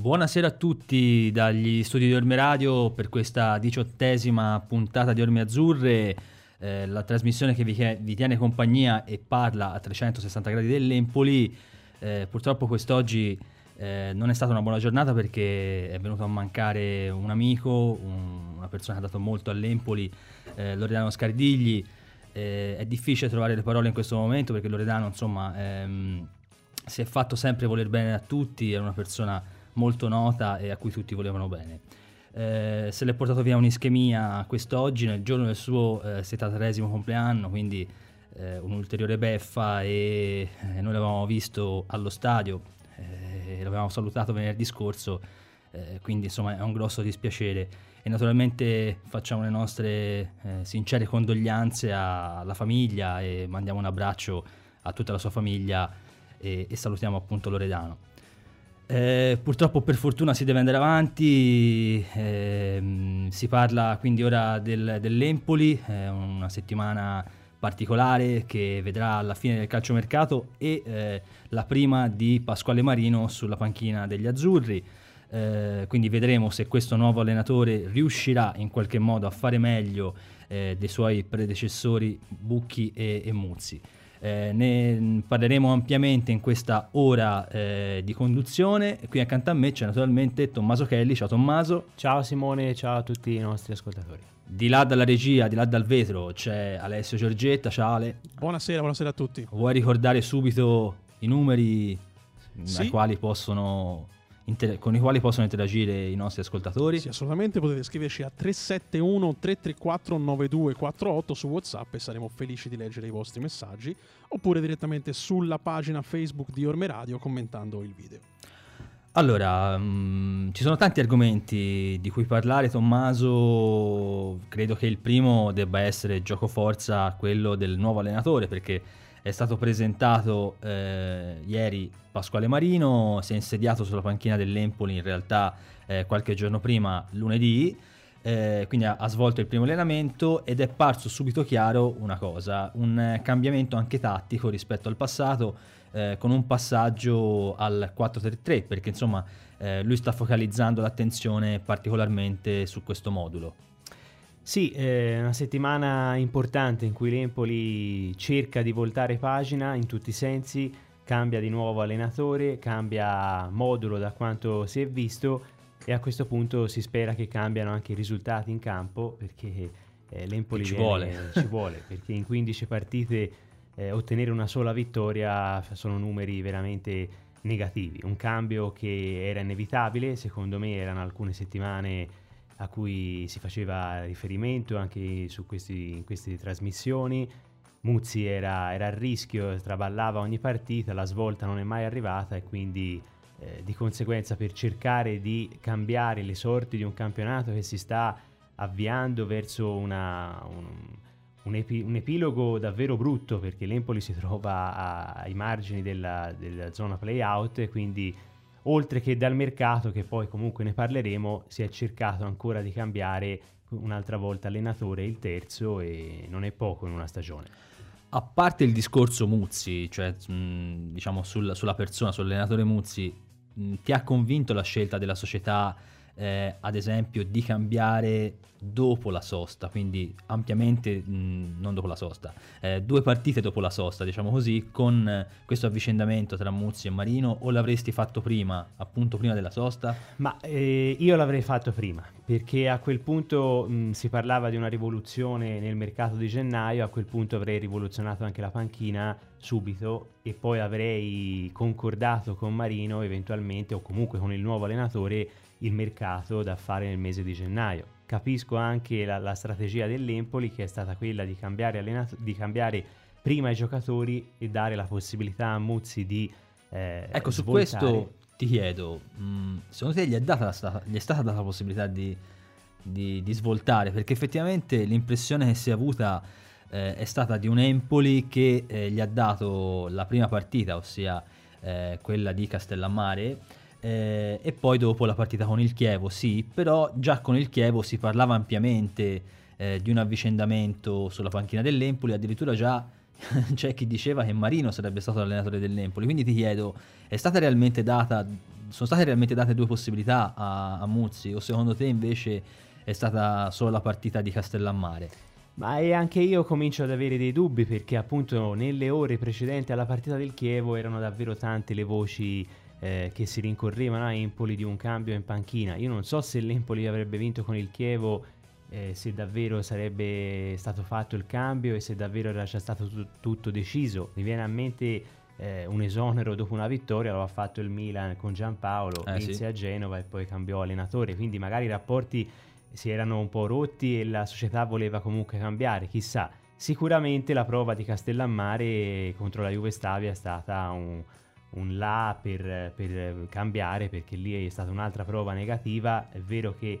Buonasera a tutti dagli studi di Orme Radio per questa diciottesima puntata di Orme Azzurre, eh, la trasmissione che vi, vi, tiene compagnia e parla a 360 gradi dell'Empoli. Eh, purtroppo quest'oggi eh, non è stata una buona giornata perché è venuto a mancare un amico, un, una persona che ha dato molto all'Empoli, eh, Loredano Scardigli. Eh, è difficile trovare le parole in questo momento perché Loredano insomma ehm, si è fatto sempre voler bene a tutti, è una persona molto nota e a cui tutti volevano bene. Eh, se l'è portato via un'ischemia quest'oggi, nel giorno del suo eh, 73 compleanno, quindi eh, un'ulteriore beffa e eh, noi l'avevamo visto allo stadio, eh, l'avevamo salutato venerdì scorso, eh, quindi insomma è un grosso dispiacere e naturalmente facciamo le nostre sincere condoglianze alla famiglia e mandiamo un abbraccio a tutta la sua famiglia e, e salutiamo appunto Loredano. Eh, purtroppo per fortuna si deve andare avanti, eh, si parla quindi ora del, dell'Empoli, eh, una settimana particolare che vedrà la fine del calciomercato e eh, la prima di Pasquale Marino sulla panchina degli azzurri. Eh, quindi vedremo se questo nuovo allenatore riuscirà in qualche modo a fare meglio eh, dei suoi predecessori Bucchi e, e Muzzi. Eh, ne parleremo ampiamente in questa ora eh, di conduzione. Qui accanto a me c'è naturalmente Tommaso Kelly. Ciao Tommaso. Ciao Simone, ciao a tutti i nostri ascoltatori. Di là dalla regia, di là dal vetro, c'è Alessio Giorgetta. Ciao Ale. Buonasera, buonasera a tutti. Vuoi ricordare subito i numeri sì. ai quali possono inter- con i quali possono interagire i nostri ascoltatori. Sì, assolutamente potete scriverci a 371 334 9248 su WhatsApp e saremo felici di leggere i vostri messaggi oppure direttamente sulla pagina Facebook di Orme Radio commentando il video. Allora, mh, mm, ci sono tanti argomenti di cui parlare, Tommaso. Credo che il primo debba essere gioco forza quello del nuovo allenatore, perché è stato presentato eh, ieri Pasquale Marino, si è insediato sulla panchina dell'Empoli in realtà eh, qualche giorno prima, lunedì, eh, quindi ha, ha, svolto il primo allenamento ed è parso subito chiaro una cosa, un cambiamento anche tattico rispetto al passato eh, con un passaggio al 4-3-3 perché insomma eh, lui sta focalizzando l'attenzione particolarmente su questo modulo. Sì, è una settimana importante in cui l'Empoli cerca di voltare pagina in tutti i sensi, cambia di nuovo allenatore, cambia modulo da quanto si è visto e a questo punto si spera che cambiano anche i risultati in campo perché eh, l'Empoli ci, viene, vuole. ci vuole, perché in 15 partite eh, ottenere una sola vittoria sono numeri veramente negativi, un cambio che era inevitabile, secondo me erano alcune settimane a cui si faceva riferimento anche questi, in queste trasmissioni. Muzzi era, era, a rischio, traballava ogni partita, la svolta non è mai arrivata e quindi eh, di conseguenza per cercare di cambiare le sorti di un campionato che si sta avviando verso una, un, un, epi, un, epilogo davvero brutto perché l'Empoli si trova a, ai margini della, della zona play-out e quindi oltre che dal mercato, che poi comunque ne parleremo, si è cercato ancora di cambiare un'altra volta allenatore, il terzo, e non è poco in una stagione. A parte il discorso Muzzi, cioè mh, diciamo sul, sulla persona, sull'allenatore Muzzi, mh, ti ha convinto la scelta della società, eh, ad esempio, di cambiare dopo la sosta, quindi ampiamente mh, non dopo la sosta, eh, due partite dopo la sosta, diciamo così, con eh, questo avvicendamento tra Muzzi e Marino, o l'avresti fatto prima, appunto prima della sosta? Ma eh, io l'avrei fatto prima, perché a quel punto mh, si parlava di una rivoluzione nel mercato di gennaio, a quel punto avrei rivoluzionato anche la panchina subito e poi avrei concordato con Marino eventualmente o comunque con il nuovo allenatore il mercato da fare nel mese di gennaio capisco anche la, la strategia dell'Empoli che è stata quella di cambiare, allenato- di cambiare prima i giocatori e dare la possibilità a Muzzi di... Eh, ecco, su questo ti chiedo, mh, mm, secondo te gli è, data, gli è, stata data la possibilità di, di, di, svoltare? Perché effettivamente l'impressione che si è avuta eh, è stata di un Empoli che eh, gli ha dato la prima partita, ossia eh, quella di Castellammare, eh, e poi dopo la partita con il Chievo, sì, però già con il Chievo si parlava ampiamente eh, di un avvicendamento sulla panchina dell'Empoli, addirittura già c'è chi diceva che Marino sarebbe stato l'allenatore dell'Empoli, quindi ti chiedo, data sono state realmente date due possibilità a, a Muzzi o secondo te invece è stata solo la partita di Castellammare? Ma anche io comincio ad avere dei dubbi perché appunto nelle ore precedenti alla partita del Chievo erano davvero tante le voci eh, che si rincorrevano a Empoli di un cambio in panchina. Io non so se l'Empoli avrebbe vinto con il Chievo, eh, se davvero sarebbe stato fatto il cambio e se davvero era già stato t- tutto deciso. Mi viene a mente eh, un esonero dopo una vittoria, lo ha fatto il Milan con Giampaolo, Eh, vinse sì. a Genova e poi cambiò allenatore, quindi magari i rapporti si erano un po' rotti e la società voleva comunque cambiare, chissà. Sicuramente la prova di Castellammare contro la Juve Stabia è stata un, un là per, per cambiare perché lì è stata un'altra prova negativa. È vero che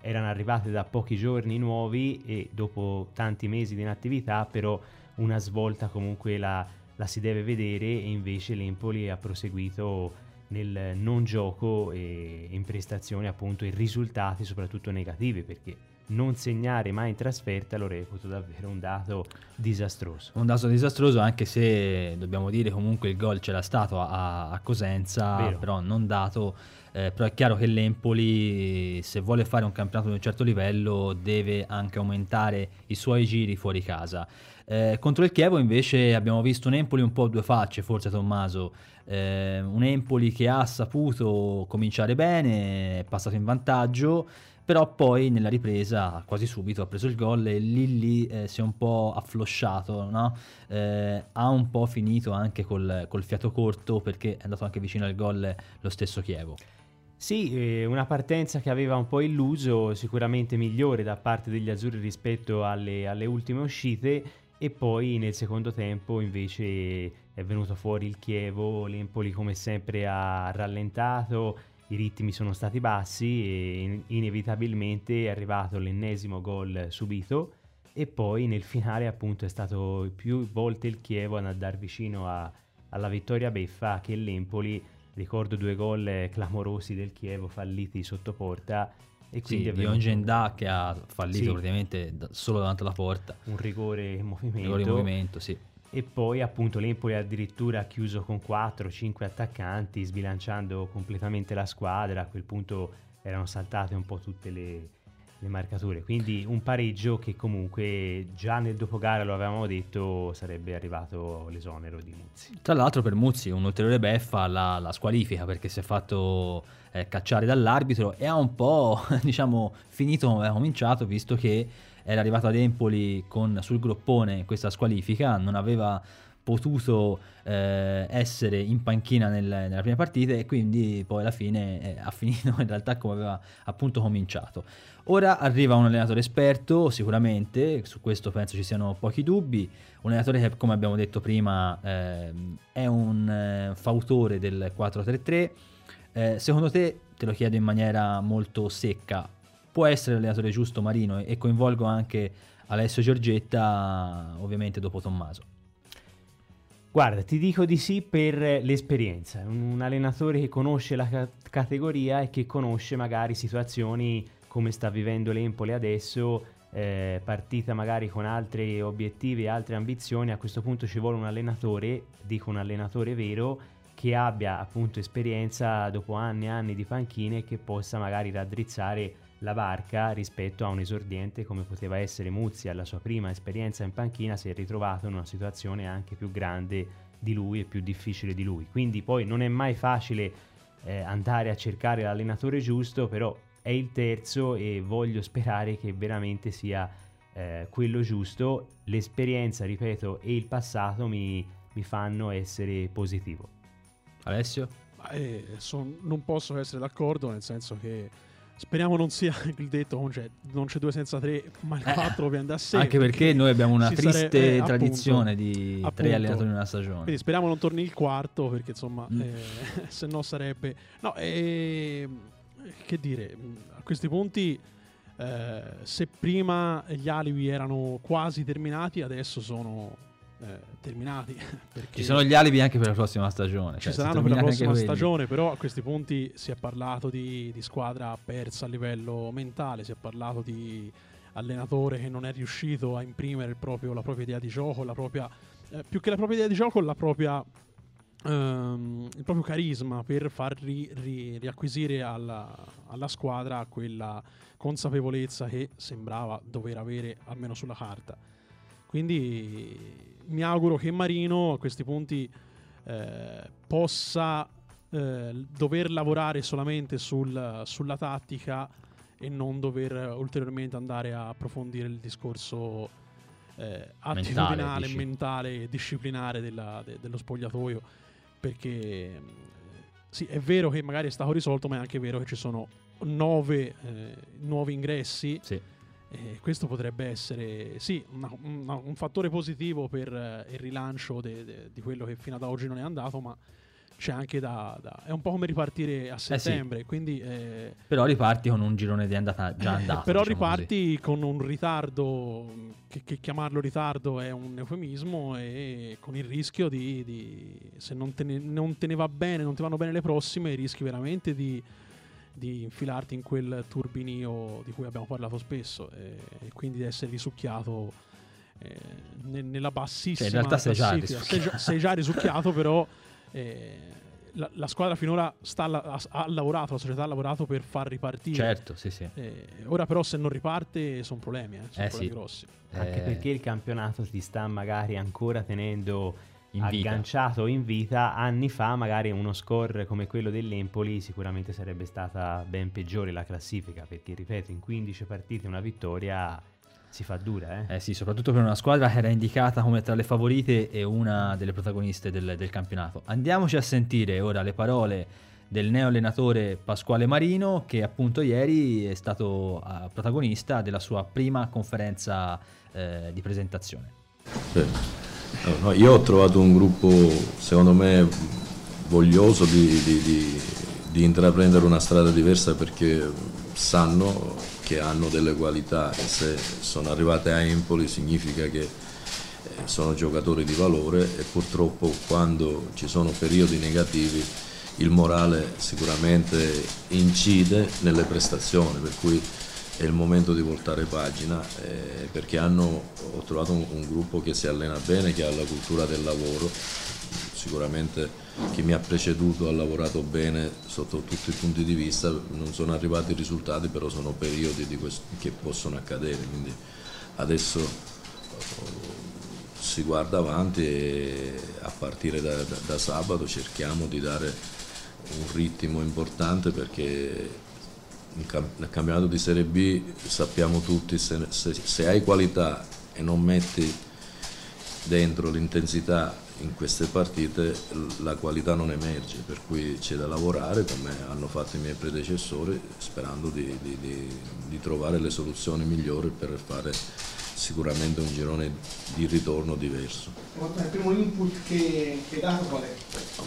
erano arrivate da pochi giorni nuovi e dopo tanti mesi di inattività, però una svolta comunque la, la si deve vedere e invece l'Empoli ha proseguito nel non gioco e in prestazioni appunto e risultati soprattutto negativi perché non segnare mai in trasferta lo reputo davvero un dato disastroso. Un dato disastroso anche se dobbiamo dire comunque il gol c'era stato a, a Cosenza, Vero. però non dato. Eh, però è chiaro che l'Empoli se vuole fare un campionato di un certo livello deve anche aumentare i suoi giri fuori casa. Eh, contro il Chievo invece abbiamo visto un Empoli un po' a due facce, forse Tommaso. Eh, un Empoli che ha saputo cominciare bene, è passato in vantaggio, però poi nella ripresa quasi subito ha preso il gol e lì lì eh, si è un po' afflosciato, no? Eh, ha un po' finito anche col, col fiato corto perché è andato anche vicino al gol lo stesso Chievo. Sì, eh, una partenza che aveva un po' illuso, sicuramente migliore da parte degli azzurri rispetto alle, alle ultime uscite e poi nel secondo tempo invece è venuto fuori il Chievo, l'Empoli come sempre ha rallentato, i ritmi sono stati bassi e in- inevitabilmente è arrivato l'ennesimo gol subito e poi nel finale appunto è stato più volte il Chievo ad andare vicino a- alla vittoria beffa che l'Empoli ricordo due gol eh, clamorosi del Chievo falliti sotto porta e quindi Sì, venuto Ongenda che ha fallito Sì. praticamente solo davanti alla porta. un rigore in movimento, Rigore in movimento, sì. E poi appunto l'Empoli addirittura ha chiuso con 4-5 attaccanti sbilanciando completamente la squadra. A quel punto erano saltate un po' tutte le, le marcature. Quindi un pareggio che comunque già nel dopogara lo avevamo detto sarebbe arrivato l'esonero di Muzzi. Tra l'altro per Muzzi un ulteriore beffa la, la squalifica perché si è fatto eh, cacciare dall'arbitro e ha un po' diciamo finito come aveva cominciato visto che era arrivato ad Empoli con, sul groppone questa squalifica, non aveva potuto eh, essere in panchina nel- nella prima partita e quindi poi alla fine eh, ha finito in realtà come aveva appunto cominciato. Ora arriva un allenatore esperto, sicuramente, su questo penso ci siano pochi dubbi, un allenatore che come abbiamo detto prima ehm, è un eh, fautore del 4-3-3. Eh, secondo te, te lo chiedo in maniera molto secca, può essere l'allenatore giusto Marino e, coinvolgo anche Alessio Giorgetta ovviamente dopo Tommaso. Guarda, ti dico di sì per l'esperienza, un allenatore che conosce la ca- categoria e che conosce magari situazioni come sta vivendo l'Empoli adesso, eh, partita magari con altri obiettivi e altre ambizioni, a questo punto ci vuole un allenatore, dico un allenatore vero, che abbia appunto esperienza dopo anni e anni di panchine e che possa magari raddrizzare la barca rispetto a un esordiente come poteva essere Muzzi alla sua prima esperienza in panchina si è ritrovato in una situazione anche più grande di lui e più difficile di lui. Quindi poi non è mai facile eh, andare a cercare l'allenatore giusto però è il terzo e voglio sperare che veramente sia eh, quello giusto. L'esperienza ripeto e il passato mi, mi fanno essere positivo. Alessio? Eh, son- non posso essere d'accordo, nel senso che speriamo non sia il detto non c'è, non c'è due senza tre, ma il Eh, quattro viene da sé. Anche perché noi abbiamo una triste sare- eh, tradizione appunto, di appunto. tre allenatori in una stagione. Quindi speriamo non torni il quarto, perché insomma, Mm. eh, se no sarebbe... No, eh, che dire, a questi punti, eh, se prima gli alibi erano quasi terminati, adesso sono eh, terminati. Ci sono gli alibi anche per la prossima stagione. ci cioè, saranno per la prossima stagione, però a questi punti si è parlato di, di squadra persa a livello mentale, si è parlato di allenatore che non è riuscito a imprimere proprio- la propria idea di gioco, la propria, eh, più che la propria idea di gioco, la propria ehm, il proprio carisma per far ri- ri- riacquisire alla, alla squadra quella consapevolezza che sembrava dover avere almeno sulla carta. Quindi mi auguro che Marino a questi punti eh, possa eh, dover lavorare solamente sul- sulla tattica e non dover ulteriormente andare a approfondire il discorso eh, attitudinale, dici. mentale e disciplinare della- de- dello spogliatoio perché sì, è vero che magari è stato risolto, ma è anche vero che ci sono nove eh, nuovi ingressi Sì. E questo potrebbe essere sì, una- una- un fattore positivo per eh, il rilancio de- de- di quello che fino ad oggi non è andato, ma c'è anche da, da- è un po' come ripartire a sì. settembre, quindi eh, Però riparti con un girone di andata già eh, andato. però diciamo così. riparti con un ritardo, che, che chiamarlo ritardo è un eufemismo, e con il rischio di, di- se non te, ne, non te ne va bene, non ti vanno bene le prossime, rischi veramente di, di infilarti in quel turbinio di cui abbiamo parlato spesso e, e quindi di essere risucchiato eh, ne- nella bassissima Cioè, in realtà sei già classifica. sei, già, sei già risucchiato però eh, la, la squadra finora sta, ha, ha lavorato la società ha lavorato per far ripartire Certo, sì, sì. eh, ora però se non riparte sono problemi, eh, sono Eh, problemi sì. grossi. Anche Eh, perché il campionato ti sta magari ancora tenendo in vita. agganciato in vita. Anni fa magari uno score come quello dell'Empoli sicuramente sarebbe stata ben peggiore la classifica perché ripeto in 15 partite una vittoria si fa dura eh. Eh sì, soprattutto per una squadra che era indicata come tra le favorite e una delle protagoniste del, del campionato. Andiamoci a sentire ora le parole del neo allenatore Pasquale Marino che appunto ieri è stato eh, protagonista della sua prima conferenza eh, di presentazione. Sì. No, io ho trovato un gruppo, secondo me, voglioso di, di- di- di intraprendere una strada diversa perché sanno che hanno delle qualità e se sono arrivate a Empoli significa che eh, sono giocatori di valore e purtroppo quando ci sono periodi negativi il morale sicuramente incide nelle prestazioni, per cui è il momento di voltare pagina eh, perché hanno, ho trovato un, un gruppo che si allena bene, che ha la cultura del lavoro, sicuramente chi mi ha preceduto ha lavorato bene sotto tutti i punti di vista, non sono arrivati i risultati, però sono periodi che possono accadere, quindi adesso eh, si guarda avanti e a partire da, da- da sabato cerchiamo di dare un ritmo importante perché nel campionato di Serie B sappiamo tutti se, se- se hai qualità e non metti dentro l'intensità in queste partite la qualità non emerge, per cui c'è da lavorare come hanno fatto i miei predecessori sperando di, di- di- di trovare le soluzioni migliori per fare sicuramente un girone di ritorno diverso. Il primo input che, hai dato qual è?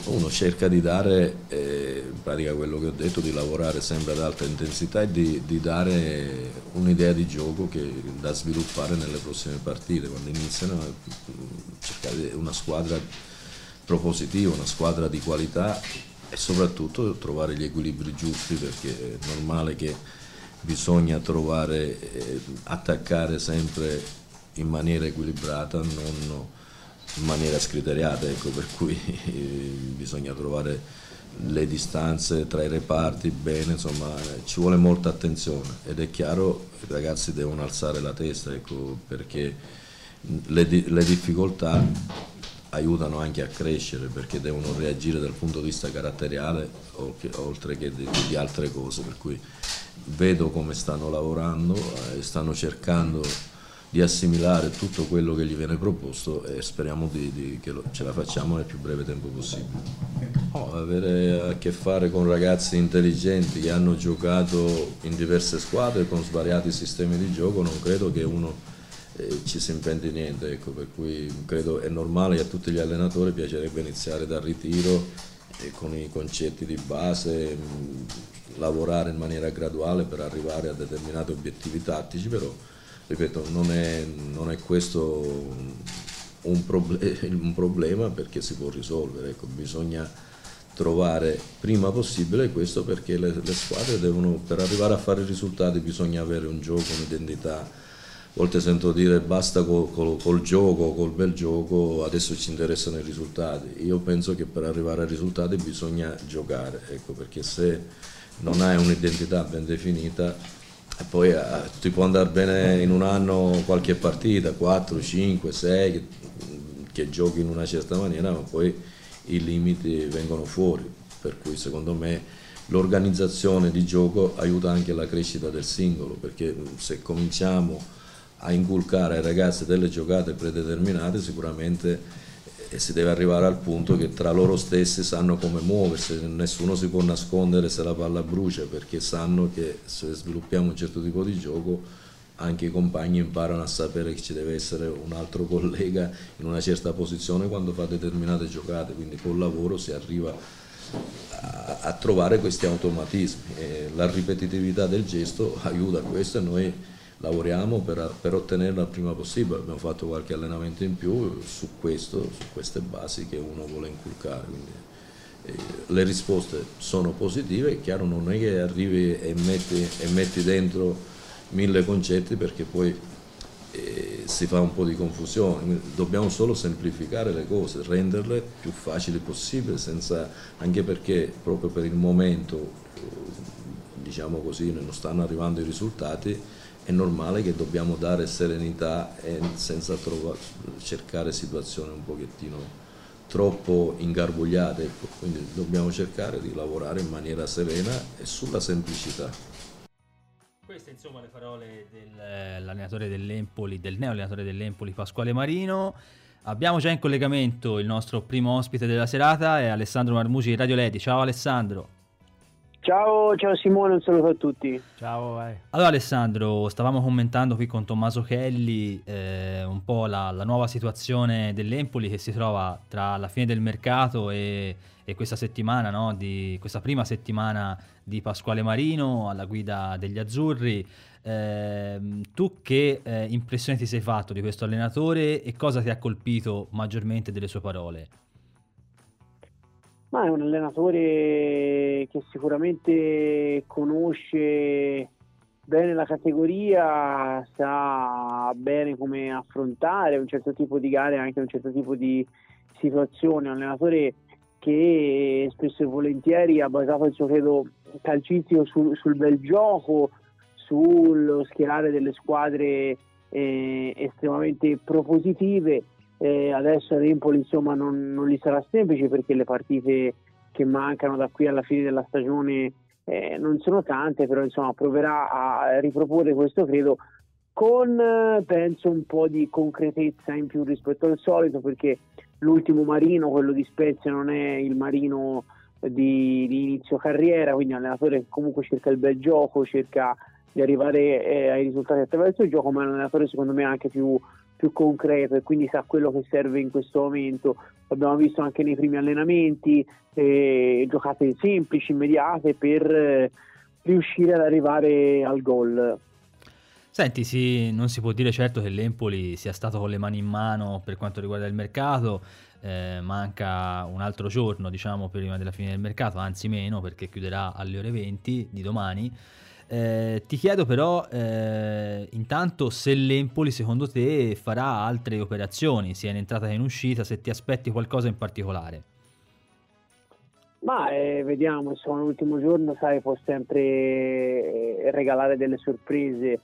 Uno cerca di dare, eh, in pratica quello che ho detto, di lavorare sempre ad alta intensità e di, di dare un'idea di gioco che, da sviluppare nelle prossime partite, quando iniziano, eh, cercare una squadra propositiva, una squadra di qualità e soprattutto trovare gli equilibri giusti perché è normale che bisogna trovare, eh, attaccare sempre in maniera equilibrata, non in maniera scriteriata, ecco, per cui eh, bisogna trovare le distanze tra i reparti bene, insomma ci vuole molta attenzione ed è chiaro che i ragazzi devono alzare la testa, ecco, perché le, le difficoltà aiutano anche a crescere perché devono reagire dal punto di vista caratteriale oltre che di, di altre cose, per cui vedo come stanno lavorando e stanno cercando di assimilare tutto quello che gli viene proposto e speriamo di- di- che lo- ce la facciamo nel più breve tempo possibile. No, avere a che fare con ragazzi intelligenti che hanno giocato in diverse squadre con svariati sistemi di gioco, non credo che uno eh, ci si inventi niente, ecco, per cui credo è normale a tutti gli allenatori piacerebbe iniziare dal ritiro e con i concetti di base, mh, lavorare in maniera graduale per arrivare a determinati obiettivi tattici, però ripeto, non è, non è questo un, proble- un problema perché si può risolvere, ecco, bisogna trovare prima possibile questo perché le, le squadre devono, per arrivare a fare risultati bisogna avere un gioco, un'identità volte sento dire basta col, col, col, gioco, col bel gioco, adesso ci interessano i risultati. Io penso che per arrivare ai risultati bisogna giocare, ecco, perché se non hai un'identità ben definita, poi eh, ti può andare bene in un anno qualche partita, 4, 5, 6, che, che giochi in una certa maniera, ma poi i limiti vengono fuori, per cui secondo me l'organizzazione di gioco aiuta anche la crescita del singolo, perché se cominciamo a inculcare ai ragazzi delle giocate predeterminate sicuramente eh, si deve arrivare al punto che tra loro stessi sanno come muoversi, nessuno si può nascondere se la palla brucia perché sanno che se sviluppiamo un certo tipo di gioco anche i compagni imparano a sapere che ci deve essere un altro collega in una certa posizione quando fa determinate giocate, quindi col lavoro si arriva a, a trovare questi automatismi. E la ripetitività del gesto aiuta a questo e noi lavoriamo per, per ottenerla il prima possibile, abbiamo fatto qualche allenamento in più su questo, su queste basi che uno vuole inculcare. Quindi, eh, le risposte sono positive, è chiaro non è che arrivi e metti, e metti dentro mille concetti perché poi eh, si fa un po' di confusione, dobbiamo solo semplificare le cose, renderle più facili possibile, senza, anche perché proprio per il momento, diciamo così, non stanno arrivando i risultati, è normale che dobbiamo dare serenità e senza trovare, cercare situazioni un pochettino troppo ingarbugliate, quindi dobbiamo cercare di lavorare in maniera serena e sulla semplicità. Queste insomma le parole dell'allenatore dell'Empoli, del neoallenatore dell'Empoli Pasquale Marino. Abbiamo già in collegamento il nostro primo ospite della serata, è Alessandro Marmusi di Radio Ledi. Ciao Alessandro. Ciao, ciao Simone, un saluto a tutti. Ciao. Vai. Allora Alessandro, stavamo commentando qui con Tommaso Kelly eh, un po' la, la, nuova situazione dell'Empoli che si trova tra la fine del mercato e, e questa settimana, no? di, questa prima settimana di Pasquale Marino alla guida degli Azzurri. Eh, tu che eh, impressione ti sei fatto di questo allenatore e cosa ti ha colpito maggiormente delle sue parole? Ma è un allenatore che sicuramente conosce bene la categoria, sa bene come affrontare un certo tipo di gare, anche un certo tipo di situazioni. È un allenatore che spesso e volentieri ha basato il suo credo calcistico sul, sul bel gioco, sullo schierare delle squadre eh, estremamente propositive eh, adesso ad Empoli insomma non, non, gli sarà semplice perché le partite che mancano da qui alla fine della stagione eh, non sono tante, però insomma proverà a riproporre questo credo con penso un po' di concretezza in più rispetto al solito perché l'ultimo Marino, quello di Spezia, non è il Marino di, di inizio carriera, quindi un allenatore che comunque cerca il bel gioco, cerca di arrivare eh, ai risultati attraverso il gioco, ma è un allenatore secondo me anche più più concreto e quindi sa quello che serve in questo momento. L'abbiamo visto anche nei primi allenamenti, eh, giocate semplici, immediate per eh, riuscire ad arrivare al gol. Senti, sì, non si può dire certo che l'Empoli sia stato con le mani in mano per quanto riguarda il mercato, eh, manca un altro giorno diciamo prima della fine del mercato, anzi meno perché chiuderà alle ore 20 di domani. Eh, ti chiedo però eh, intanto se l'Empoli secondo te farà altre operazioni, sia in entrata che in uscita, se ti aspetti qualcosa in particolare. Ma eh, vediamo, insomma, l'ultimo giorno sai, può sempre eh, regalare delle sorprese.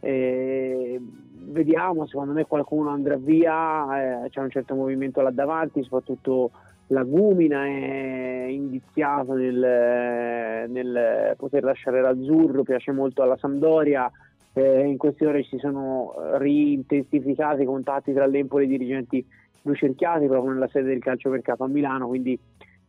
Eh, vediamo, secondo me qualcuno andrà via, eh, c'è un certo movimento là davanti, soprattutto Lagumina è indiziato nel, nel, poter lasciare l'azzurro, piace molto alla Sampdoria. Eh, in queste ore ci sono rintensificati i contatti tra l'Empoli e i dirigenti blucerchiati proprio nella sede del calcio mercato a Milano, quindi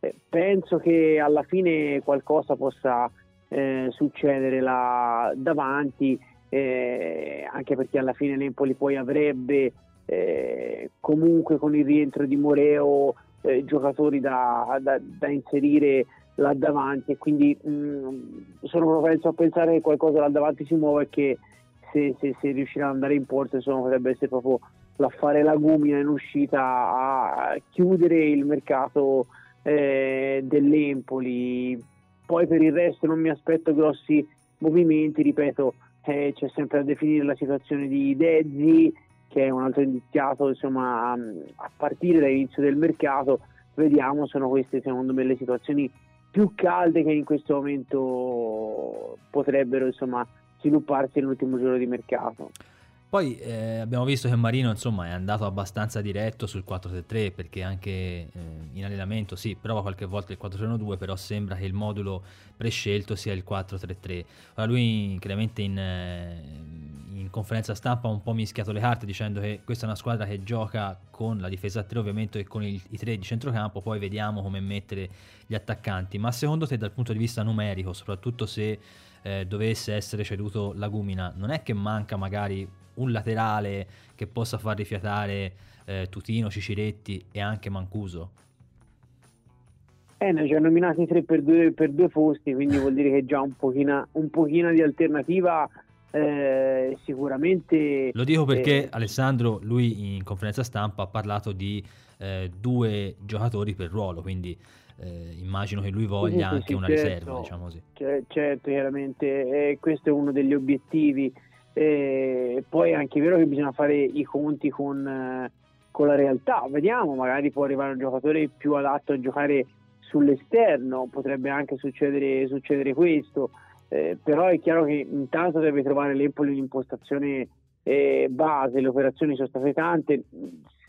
eh, penso che alla fine qualcosa possa eh, succedere là davanti, eh, anche perché alla fine l'Empoli poi avrebbe eh, comunque con il rientro di Moreo eh, giocatori da, da, da, inserire là davanti. E quindi mh, mm, sono propenso a pensare che qualcosa là davanti si muove e che se, se, se riuscirà ad andare in porto insomma, potrebbe essere proprio l'affare Lagumina in uscita a chiudere il mercato eh, dell'Empoli. Poi per il resto non mi aspetto grossi movimenti ripeto eh, c'è sempre da definire la situazione di Dezzi, che è un altro indiziato insomma, a partire dall'inizio del mercato. Vediamo, sono queste secondo me le situazioni più calde che in questo momento potrebbero insomma, svilupparsi nell'ultimo giorno di mercato. Poi eh, abbiamo visto che Marino insomma, è andato abbastanza diretto sul 4-3-3 perché anche eh, in allenamento sì, prova qualche volta il 4-3-1-2 però sembra che il modulo prescelto sia il 4-3-3. Ora lui chiaramente in, eh, in, conferenza stampa ha un po' mischiato le carte dicendo che questa è una squadra che gioca con la difesa a 3 ovviamente e con il, i tre di centrocampo, poi vediamo come mettere gli attaccanti. Ma secondo te dal punto di vista numerico, soprattutto se eh, dovesse essere ceduto Lagumina, non è che manca magari un laterale che possa far rifiatare eh, Tutino, Ciciretti e anche Mancuso? Eh, ne ci hanno nominati tre per due, per due posti, quindi vuol dire che già un pochino, un pochino di alternativa eh, sicuramente... Lo dico perché eh, Alessandro, lui in conferenza stampa ha parlato di eh, due giocatori per ruolo, quindi eh, immagino che lui voglia sì, anche sì, una certo, riserva, diciamo così. Certo, chiaramente, questo è uno degli obiettivi poi è anche vero che bisogna fare i conti con, con, la realtà. Vediamo, magari può arrivare un giocatore più adatto a giocare sull'esterno, potrebbe anche succedere, succedere questo. Eh, però è chiaro che intanto deve trovare l'Empoli un'impostazione eh, base, le operazioni sono state tante,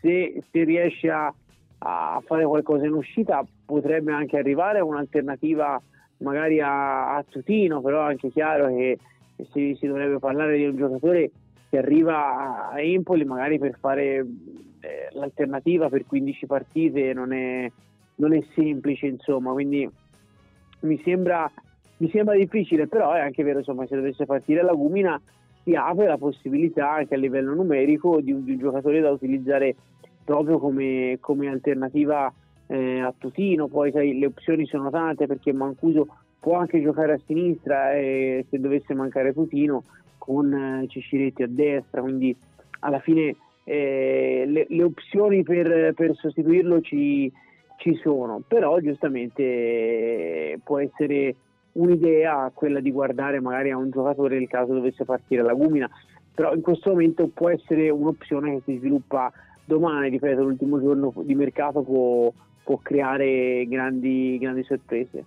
se, se riesce a, a, fare qualcosa in uscita potrebbe anche arrivare a un'alternativa magari a, a Tutino, però è anche chiaro che si, si, dovrebbe parlare di un giocatore che arriva a Empoli magari per fare eh, l'alternativa per 15 partite non è, non è semplice insomma. Quindi mi sembra, mi sembra difficile però è anche vero insomma se dovesse partire la Gumina si apre la possibilità anche a livello numerico di un, di un giocatore da utilizzare proprio come, come alternativa eh, a Tutino. Poi sai, le opzioni sono tante perché Mancuso può anche giocare a sinistra e se dovesse mancare Putino con eh, Ciciretti a destra, quindi alla fine eh, le, le, opzioni per, per sostituirlo ci, ci, sono, però giustamente può essere un'idea quella di guardare magari a un giocatore nel caso dovesse partire la Gumina, però in questo momento può essere un'opzione che si sviluppa domani, ripeto, l'ultimo giorno di mercato può, può creare grandi, grandi sorprese.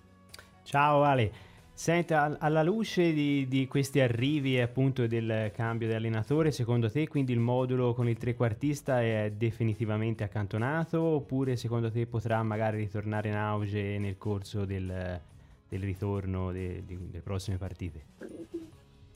Ciao Ale. Senta, alla luce di, di, questi arrivi e appunto del cambio di allenatore, secondo te quindi il modulo con il trequartista è definitivamente accantonato oppure secondo te potrà magari ritornare in auge nel corso del, del ritorno de, de, delle prossime partite?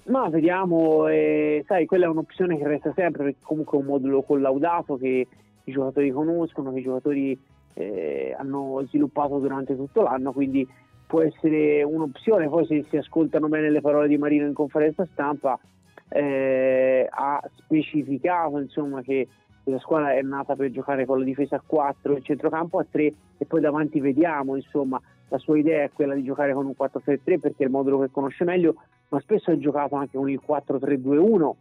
Ma vediamo, eh, sai, quella è un'opzione che resta sempre perché comunque è un modulo collaudato che i giocatori conoscono, che i giocatori eh, hanno sviluppato durante tutto l'anno, quindi può essere un'opzione, poi se si ascoltano bene le parole di Marino in conferenza stampa eh, ha specificato insomma, che la squadra è nata per giocare con la difesa a 4, il centrocampo a 3 e poi davanti vediamo insomma la sua idea è quella di giocare con un 4-3-3 perché è il modulo che conosce meglio ma spesso ha giocato anche con il 4-3-2-1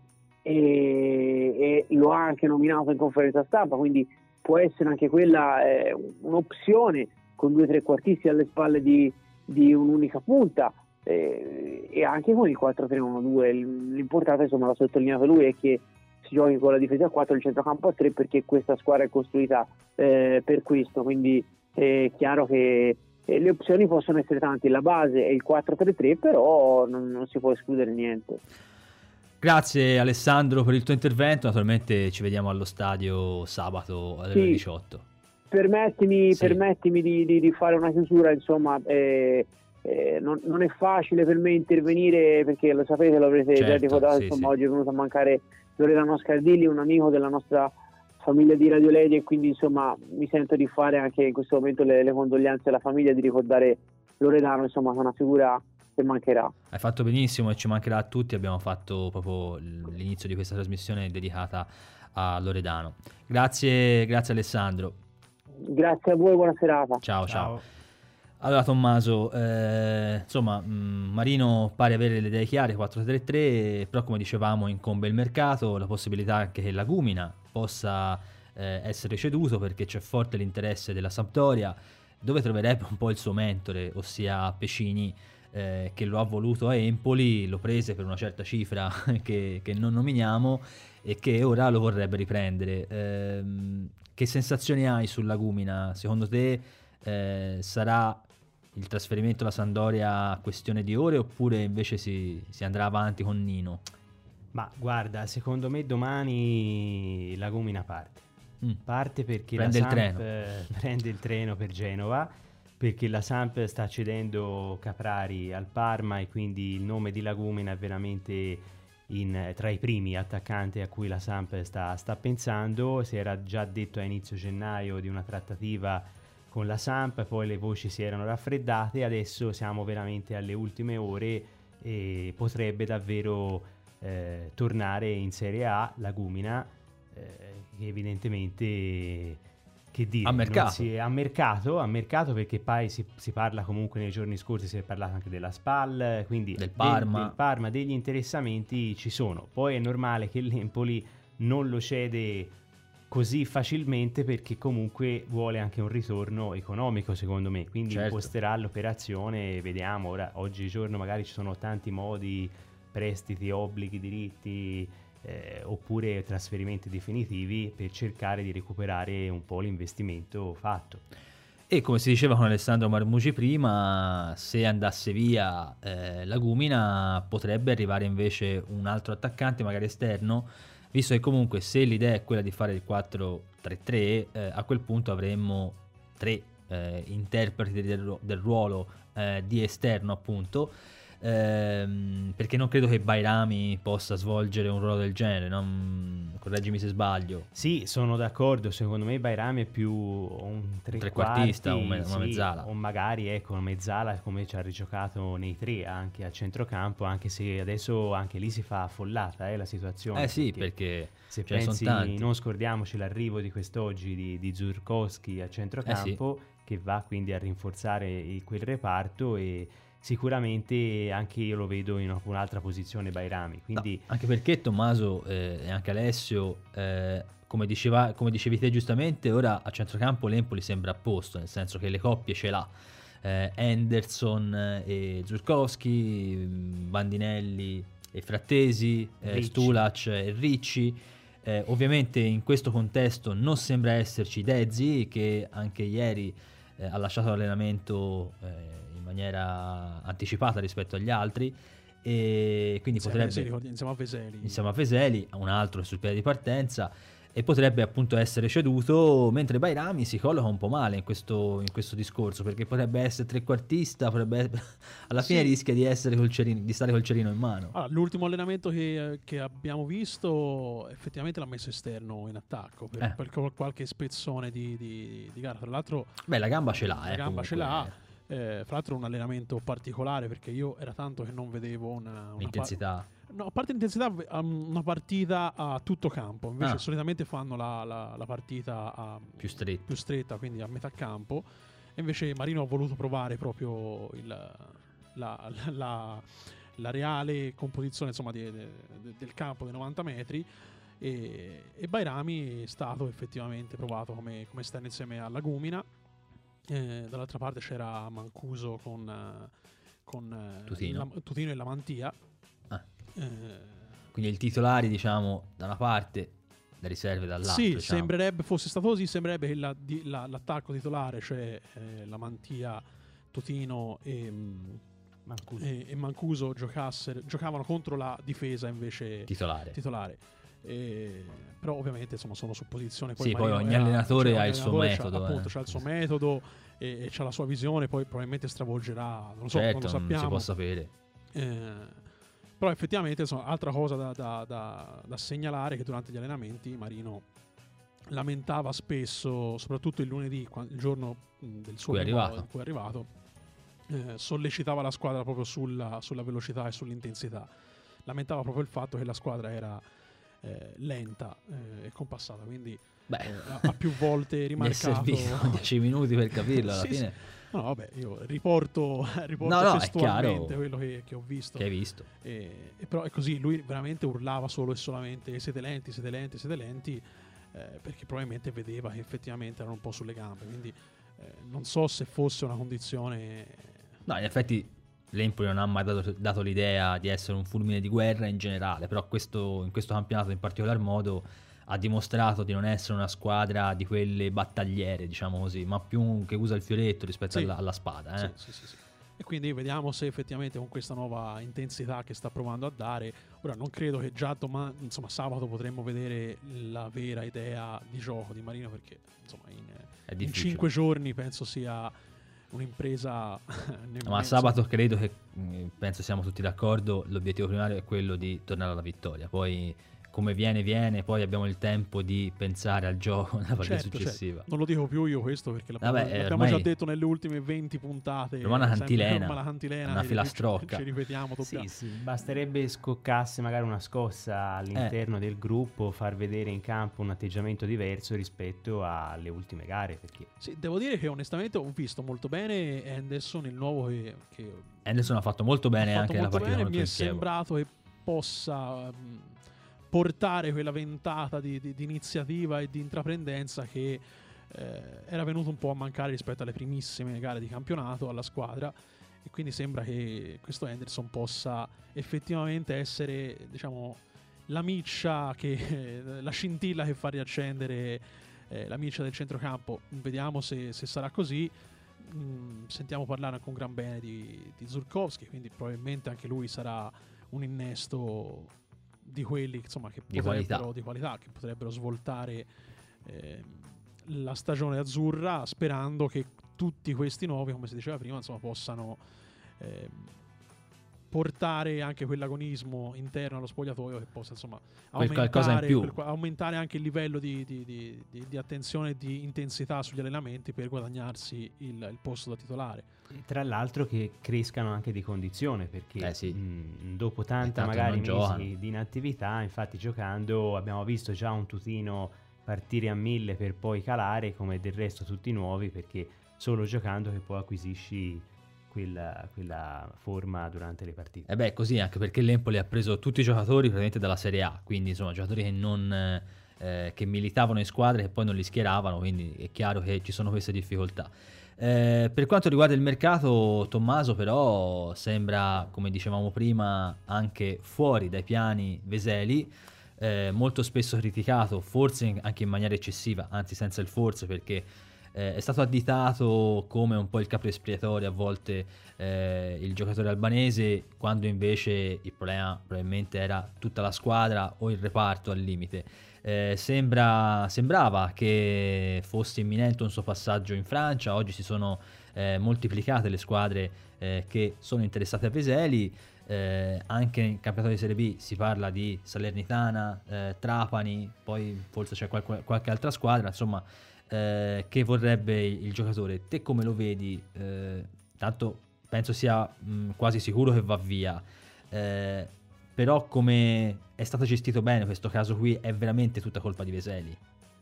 e, e lo ha anche nominato in conferenza stampa quindi può essere anche quella eh, un'opzione con due trequartisti alle spalle di, di un'unica punta eh, e anche con il 4-3-1-2 l'importante insomma l'ha sottolineato lui è che si giochi con la difesa a 4 e il centrocampo a 3 perché questa squadra è costruita eh, per questo. Quindi è chiaro che eh, le opzioni possono essere tante la base è il 4-3-3 però non, non si può escludere niente Grazie Alessandro per il tuo intervento, naturalmente ci vediamo allo stadio sabato alle sì. 18 permettimi, sì. permettimi di, di, di, fare una chiusura, insomma, eh, eh, non, non, è facile per me intervenire perché lo sapete, lo avrete certo, già ricordato, sì, insomma, oggi è venuto a mancare Loredano Scardilli, un amico della nostra famiglia di Radio Lady e quindi insomma mi sento di fare anche in questo momento le, le condoglianze alla famiglia di ricordare Loredano, insomma, è una figura che mancherà. Hai fatto benissimo e ci mancherà a tutti, abbiamo fatto proprio l'inizio di questa trasmissione dedicata a Loredano. Grazie, grazie Alessandro. Grazie a voi, buona serata. Ciao, ciao. ciao. Allora Tommaso, eh, insomma, mh, mm, Marino pare avere le idee chiare, 4-3-3, però come dicevamo incombe il mercato, la possibilità anche che Lagumina possa eh, essere ceduto perché c'è forte l'interesse della Sampdoria, dove troverebbe un po' il suo mentore, ossia Pecini, eh, che lo ha voluto a Empoli, lo prese per una certa cifra che, che non nominiamo e che ora lo vorrebbe riprendere. Ehm, che sensazioni hai sul Lagumina? Secondo te eh, sarà il trasferimento alla Sandoria questione di ore oppure invece si, si andrà avanti con Nino? Ma guarda, secondo me domani Lagumina parte. Mm. Parte perché prende la Samp il treno. prende il treno per Genova, perché la Samp sta cedendo Caprari al Parma e quindi il nome di Lagumina è veramente in, tra i primi attaccanti a cui la Samp sta, sta pensando. Si era già detto a inizio gennaio di una trattativa con la Samp, poi le voci si erano raffreddate, adesso siamo veramente alle ultime ore e potrebbe davvero eh, tornare in Serie A Lagumina, eh, che evidentemente che dire, a mercato. Si, a mercato, a mercato perché poi si, si, parla comunque nei giorni scorsi, si è parlato anche della SPAL, quindi del Parma. Del, del Parma, degli interessamenti ci sono. Poi è normale che l'Empoli non lo cede così facilmente perché comunque vuole anche un ritorno economico secondo me, quindi certo. imposterà l'operazione, vediamo, ora oggigiorno magari ci sono tanti modi, prestiti, obblighi, diritti, eh, oppure trasferimenti definitivi per cercare di recuperare un po' l'investimento fatto. E come si diceva con Alessandro Marmuci prima, se andasse via eh, Lagumina potrebbe arrivare invece un altro attaccante, magari esterno, visto che comunque se l'idea è quella di fare il 4-3-3, eh, a quel punto avremmo tre eh, interpreti del, del ruolo eh, di esterno appunto ehm, perché non credo che Bairami possa svolgere un ruolo del genere, non... correggimi se sbaglio. Sì, sono d'accordo, secondo me Bairami è più un tre trequartista, un me- una mezzala. O magari ecco, una mezzala come ci ha rigiocato nei tre anche a centrocampo, anche se adesso anche lì si fa affollata eh, la situazione. Eh sì, perché, se perché pensi, non scordiamoci l'arrivo di quest'oggi di, di Zurkowski a centrocampo, eh sì. che va quindi a rinforzare quel reparto e sicuramente anche io lo vedo in un'altra posizione Bairami. Quindi... No, anche perché Tommaso eh, e anche Alessio, eh, come, diceva, come, dicevi te giustamente, ora a centrocampo l'Empoli sembra a posto, nel senso che le coppie ce l'ha. Eh, Henderson e Zurkowski, Bandinelli e Frattesi, eh, Stulac e Ricci. Eh, ovviamente in questo contesto non sembra esserci Dezzi che anche ieri eh, ha lasciato l'allenamento maniera anticipata rispetto agli altri e quindi insieme potrebbe insieme a Veseli insieme a Veseli un altro sul piede di partenza e potrebbe appunto essere ceduto mentre Bairami si colloca un po' male in questo, in questo discorso perché potrebbe essere trequartista potrebbe alla fine sì. rischia di, cerino, di, stare col cerino in mano allora, l'ultimo allenamento che, che, abbiamo visto effettivamente l'ha messo esterno in attacco per, eh. per qualche spezzone di, di, di, gara tra l'altro beh la gamba ce l'ha la eh, gamba comunque. ce l'ha eh, fra l'altro un allenamento particolare perché io era tanto che non vedevo una, una intensità. Pa- no, a parte l'intensità, um, una partita a tutto campo. Invece ah. solitamente fanno la, la, la partita più, stretta. più stretta, quindi a metà campo. E invece Marino ha voluto provare proprio il, la, la, la, reale composizione insomma, di, de, del campo dei 90 metri. E, e Bairami è stato effettivamente provato come, come sta insieme a Lagumina eh, dall'altra parte c'era Mancuso con, eh, con eh, Tutino. La, Tutino. e la Mantia. Ah. Quindi il titolare, diciamo, da una parte, le riserve dall'altra. Sì, diciamo. sembrerebbe, fosse stato così, sembrerebbe che la, di, la, l'attacco titolare, cioè eh, la Mantia, Tutino e, mm, Mancuso, e, e Mancuso giocavano contro la difesa invece titolare. titolare. E, però ovviamente insomma, sono supposizioni. Poi sì, poi ogni allenatore cioè, ha il suo metodo. C'ha, appunto, eh. c'ha il suo metodo e, e c'ha la sua visione, poi probabilmente stravolgerà, non lo so, certo, non lo sappiamo. si può sapere. Eh, però effettivamente insomma, altra cosa da, da, da, da, segnalare che durante gli allenamenti Marino lamentava spesso, soprattutto il lunedì, il giorno del suo è arrivato, in cui è arrivato eh, sollecitava la squadra proprio sulla, sulla velocità e sull'intensità. Lamentava proprio il fatto che la squadra era eh, lenta eh, e compassata, quindi Beh, eh, ha, più volte rimarcato... Mi è servito 10 minuti per capirlo alla sì, fine. Sì. No, vabbè, io riporto, riporto no, no, testualmente quello che, che, ho visto. Che hai visto. E, e, però è così, lui veramente urlava solo e solamente siete lenti, siete lenti, siete lenti, eh, perché probabilmente vedeva che effettivamente erano un po' sulle gambe. Quindi eh, non so se fosse una condizione... No, in effetti l'Empoli non ha mai dato, dato, l'idea di essere un fulmine di guerra in generale, però questo, in questo campionato in particolar modo ha dimostrato di non essere una squadra di quelle battagliere, diciamo così, ma più che usa il fioretto rispetto sì. alla, alla, spada. Eh? Sì, sì, E quindi vediamo se effettivamente con questa nuova intensità che sta provando a dare, ora non credo che già domani, insomma sabato potremmo vedere la vera idea di gioco di Marino perché insomma in, in cinque giorni penso sia un'impresa ma sabato credo che penso siamo tutti d'accordo l'obiettivo primario è quello di tornare alla vittoria. Poi come viene viene, poi abbiamo il tempo di pensare al gioco nella partita certo, certo. successiva. Certo. Non lo dico più io questo perché l'abbiamo, Vabbè, l'abbiamo già detto nelle ultime 20 puntate. Romana Cantilena, Roma cantilena una filastrocca. Ci, ci ripetiamo. Sì, sì, basterebbe scoccasse magari una scossa all'interno eh. del gruppo, far vedere in campo un atteggiamento diverso rispetto alle ultime gare. Perché... Sì, devo dire che onestamente ho visto molto bene Anderson, il nuovo che... che Anderson ha fatto molto bene anche nella partita. Bene, mi è sembrato che possa portare quella ventata di, di, di iniziativa e di intraprendenza che eh, era venuto un po' a mancare rispetto alle primissime gare di campionato alla squadra. E quindi sembra che questo Henderson possa effettivamente essere diciamo la miccia che la scintilla che fa riaccendere eh, la miccia del centrocampo. Vediamo se, se sarà così. Mm, sentiamo parlare con gran bene di, di Zurkowski quindi probabilmente anche lui sarà un innesto di quelli insomma, che, di qualità. di qualità. che potrebbero svoltare eh, la stagione azzurra sperando che tutti questi nuovi, come si diceva prima, insomma, possano eh, portare anche quell'agonismo interno allo spogliatoio che possa insomma aumentare, in aumentare anche il livello di, di, di, di, attenzione e di intensità sugli allenamenti per guadagnarsi il, il posto da titolare. E tra l'altro che crescano anche di condizione perché eh sì. mh, dopo tanta magari mesi giocano. di inattività, infatti giocando abbiamo visto già un tutino partire a mille per poi calare come del resto tutti i nuovi perché solo giocando che poi acquisisci quella, quella, forma durante le partite. E beh, così anche perché l'Empoli ha preso tutti i giocatori praticamente dalla Serie A, quindi insomma giocatori che, non, eh, che militavano in squadre e poi non li schieravano, quindi è chiaro che ci sono queste difficoltà. Eh, per quanto riguarda il mercato, Tommaso però sembra, come dicevamo prima, anche fuori dai piani Veseli, eh, molto spesso criticato, forse anche in maniera eccessiva, anzi senza il forse perché eh, è stato additato come un po' il capo espiatorio a volte eh, il giocatore albanese, quando invece il problema probabilmente era tutta la squadra o il reparto al limite. Eh, sembra, sembrava che fosse imminente un suo passaggio in Francia, oggi si sono eh, moltiplicate le squadre eh, che sono interessate a Veseli. Eh, anche nel campionato di Serie B si parla di Salernitana, eh, Trapani, poi forse c'è qualche, qualche altra squadra, insomma eh, che vorrebbe il giocatore. Te come lo vedi? Eh, tanto penso sia mh, quasi sicuro che va via. Eh, però come è stato gestito bene questo caso qui è veramente tutta colpa di Veseli.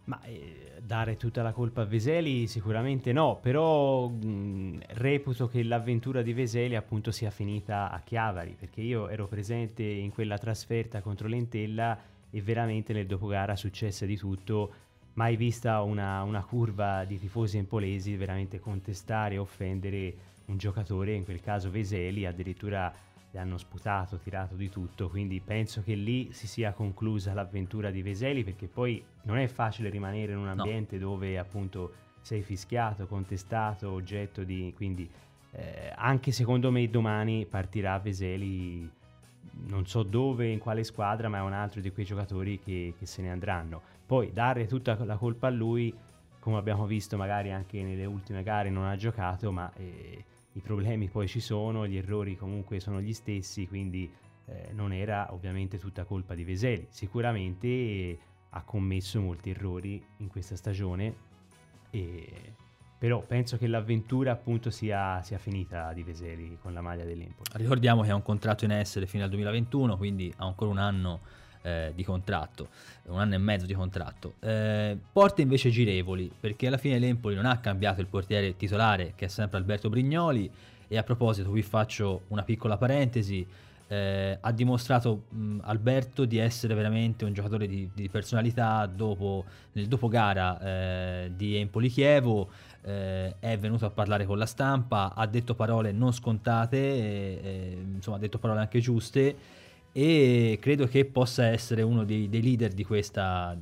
Ma eh, dare tutta la colpa a Veseli sicuramente no, però mh, reputo che l'avventura di Veseli appunto sia finita a Chiavari, perché io ero presente in quella trasferta contro l'Entella e veramente nel dopogara successe di tutto mai vista una, una, curva di tifosi empolesi veramente contestare e offendere un giocatore, in quel caso Veseli, addirittura gli hanno sputato, tirato di tutto, quindi penso che lì si sia conclusa l'avventura di Veseli perché poi non è facile rimanere in un ambiente no. dove appunto sei fischiato, contestato, oggetto di... quindi eh, anche secondo me domani partirà Veseli non so dove, in quale squadra, ma è un altro di quei giocatori che, che se ne andranno. Poi dare tutta la colpa a lui, come abbiamo visto magari anche nelle ultime gare, non ha giocato, ma eh, i problemi poi ci sono, gli errori comunque sono gli stessi, quindi eh, non era ovviamente tutta colpa di Veseli. Sicuramente eh, ha commesso molti errori in questa stagione però penso che l'avventura appunto sia, sia, finita di Veseli con la maglia dell'Empoli. Ricordiamo che ha un contratto in essere fino al 2021, quindi ha ancora un anno eh, di contratto, un anno e mezzo di contratto. Eh, porte invece girevoli, perché alla fine l'Empoli non ha cambiato il portiere titolare, che è sempre Alberto Brignoli, e a proposito qui faccio una piccola parentesi, eh, ha dimostrato mh, Alberto di essere veramente un giocatore di, di personalità dopo, nel dopo gara eh, di Empoli Chievo eh, è venuto a parlare con la stampa ha detto parole non scontate insomma ha detto parole anche giuste e credo che possa essere uno dei, dei leader di questa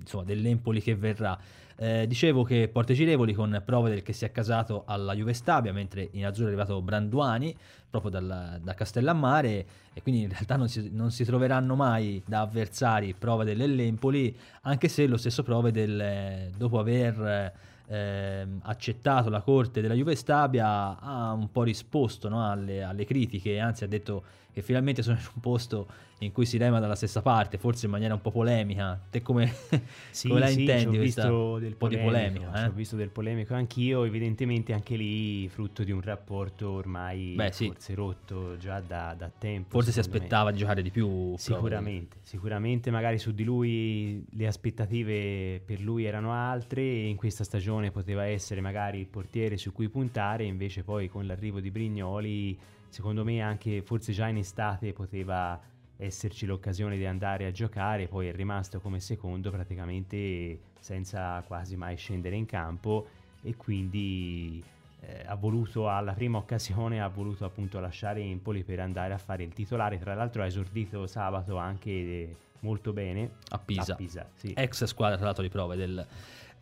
insomma dell'Empoli che verrà. Eh, dicevo che porte girevoli con prove del che si è casato alla Juve Stabia, mentre in azzurro è arrivato Branduani, proprio dal, da Castellammare, e quindi in realtà non si, non si, troveranno mai da avversari prove dell'Empoli, anche se lo stesso prove del, dopo aver eh, accettato la corte della Juve Stabia ha un po' risposto no, alle, alle critiche, anzi ha detto che finalmente sono in un posto in cui si rema dalla stessa parte, forse in maniera un po' polemica. Te come, sì, come la sì, intendi? Ho visto del po' polemico, di polemica. Eh? Ho visto del polemico anch'io, evidentemente anche lì frutto di un rapporto ormai Beh, sì. forse rotto già da, da tempo. Forse si secondo me. aspettava di giocare di più. Sicuramente, sicuramente magari su di lui le aspettative per lui erano altre e in questa stagione poteva essere magari il portiere su cui puntare, invece poi con l'arrivo di Brignoli secondo me anche forse già in estate poteva esserci l'occasione di andare a giocare, poi è rimasto come secondo praticamente senza quasi mai scendere in campo e quindi eh, ha voluto alla prima occasione ha voluto appunto lasciare Empoli per andare a fare il titolare, tra l'altro ha esordito sabato anche molto bene. A Pisa, a Pisa sì. ex squadra tra l'altro di prove del,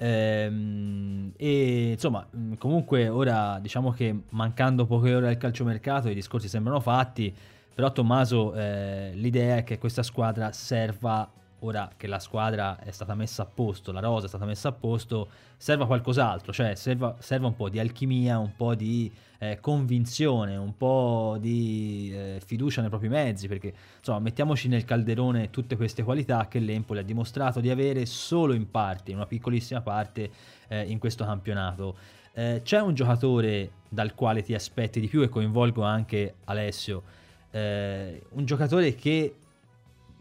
Ehm, e insomma, mm, comunque ora diciamo che mancando poche ore al calciomercato i discorsi sembrano fatti, però Tommaso eh, l'idea è che questa squadra serva ora che la squadra è stata messa a posto, la rosa è stata messa a posto, serva qualcos'altro, cioè serva, serva un po' di alchimia, un po' di eh, convinzione, un po' di eh, fiducia nei propri mezzi, perché insomma mettiamoci nel calderone tutte queste qualità che l'Empoli ha dimostrato di avere solo in parte, in una piccolissima parte eh, in questo campionato. Eh, c'è un giocatore dal quale ti aspetti di più e coinvolgo anche Alessio, eh, un giocatore che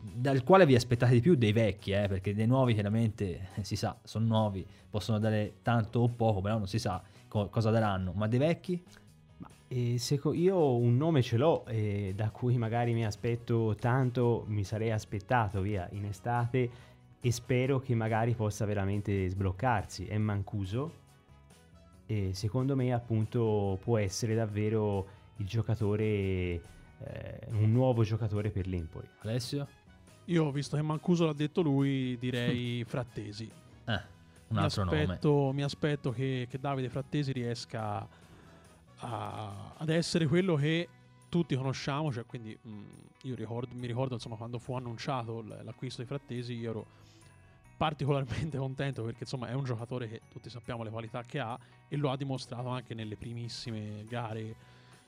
dal quale vi aspettate di più dei vecchi, eh, perché dei nuovi chiaramente si sa, sono nuovi, possono dare tanto o poco, però non si sa co- cosa daranno, ma dei vecchi? Eh, seco- io un nome ce l'ho eh, da cui magari mi aspetto tanto, mi sarei aspettato via in estate e spero che magari possa veramente sbloccarsi. È Mancuso e secondo me appunto può essere davvero il giocatore, eh, un nuovo giocatore per l'Empoli. Alessio? Io, visto che Mancuso l'ha detto lui, direi Frattesi. Eh, un altro mi aspetto, nome. Mi aspetto che, che Davide Frattesi riesca a, ad essere quello che tutti conosciamo. Cioè, quindi mh, io ricordo, mi ricordo insomma, quando fu annunciato l'acquisto di Frattesi, io ero particolarmente contento perché insomma è un giocatore che tutti sappiamo le qualità che ha e lo ha dimostrato anche nelle primissime gare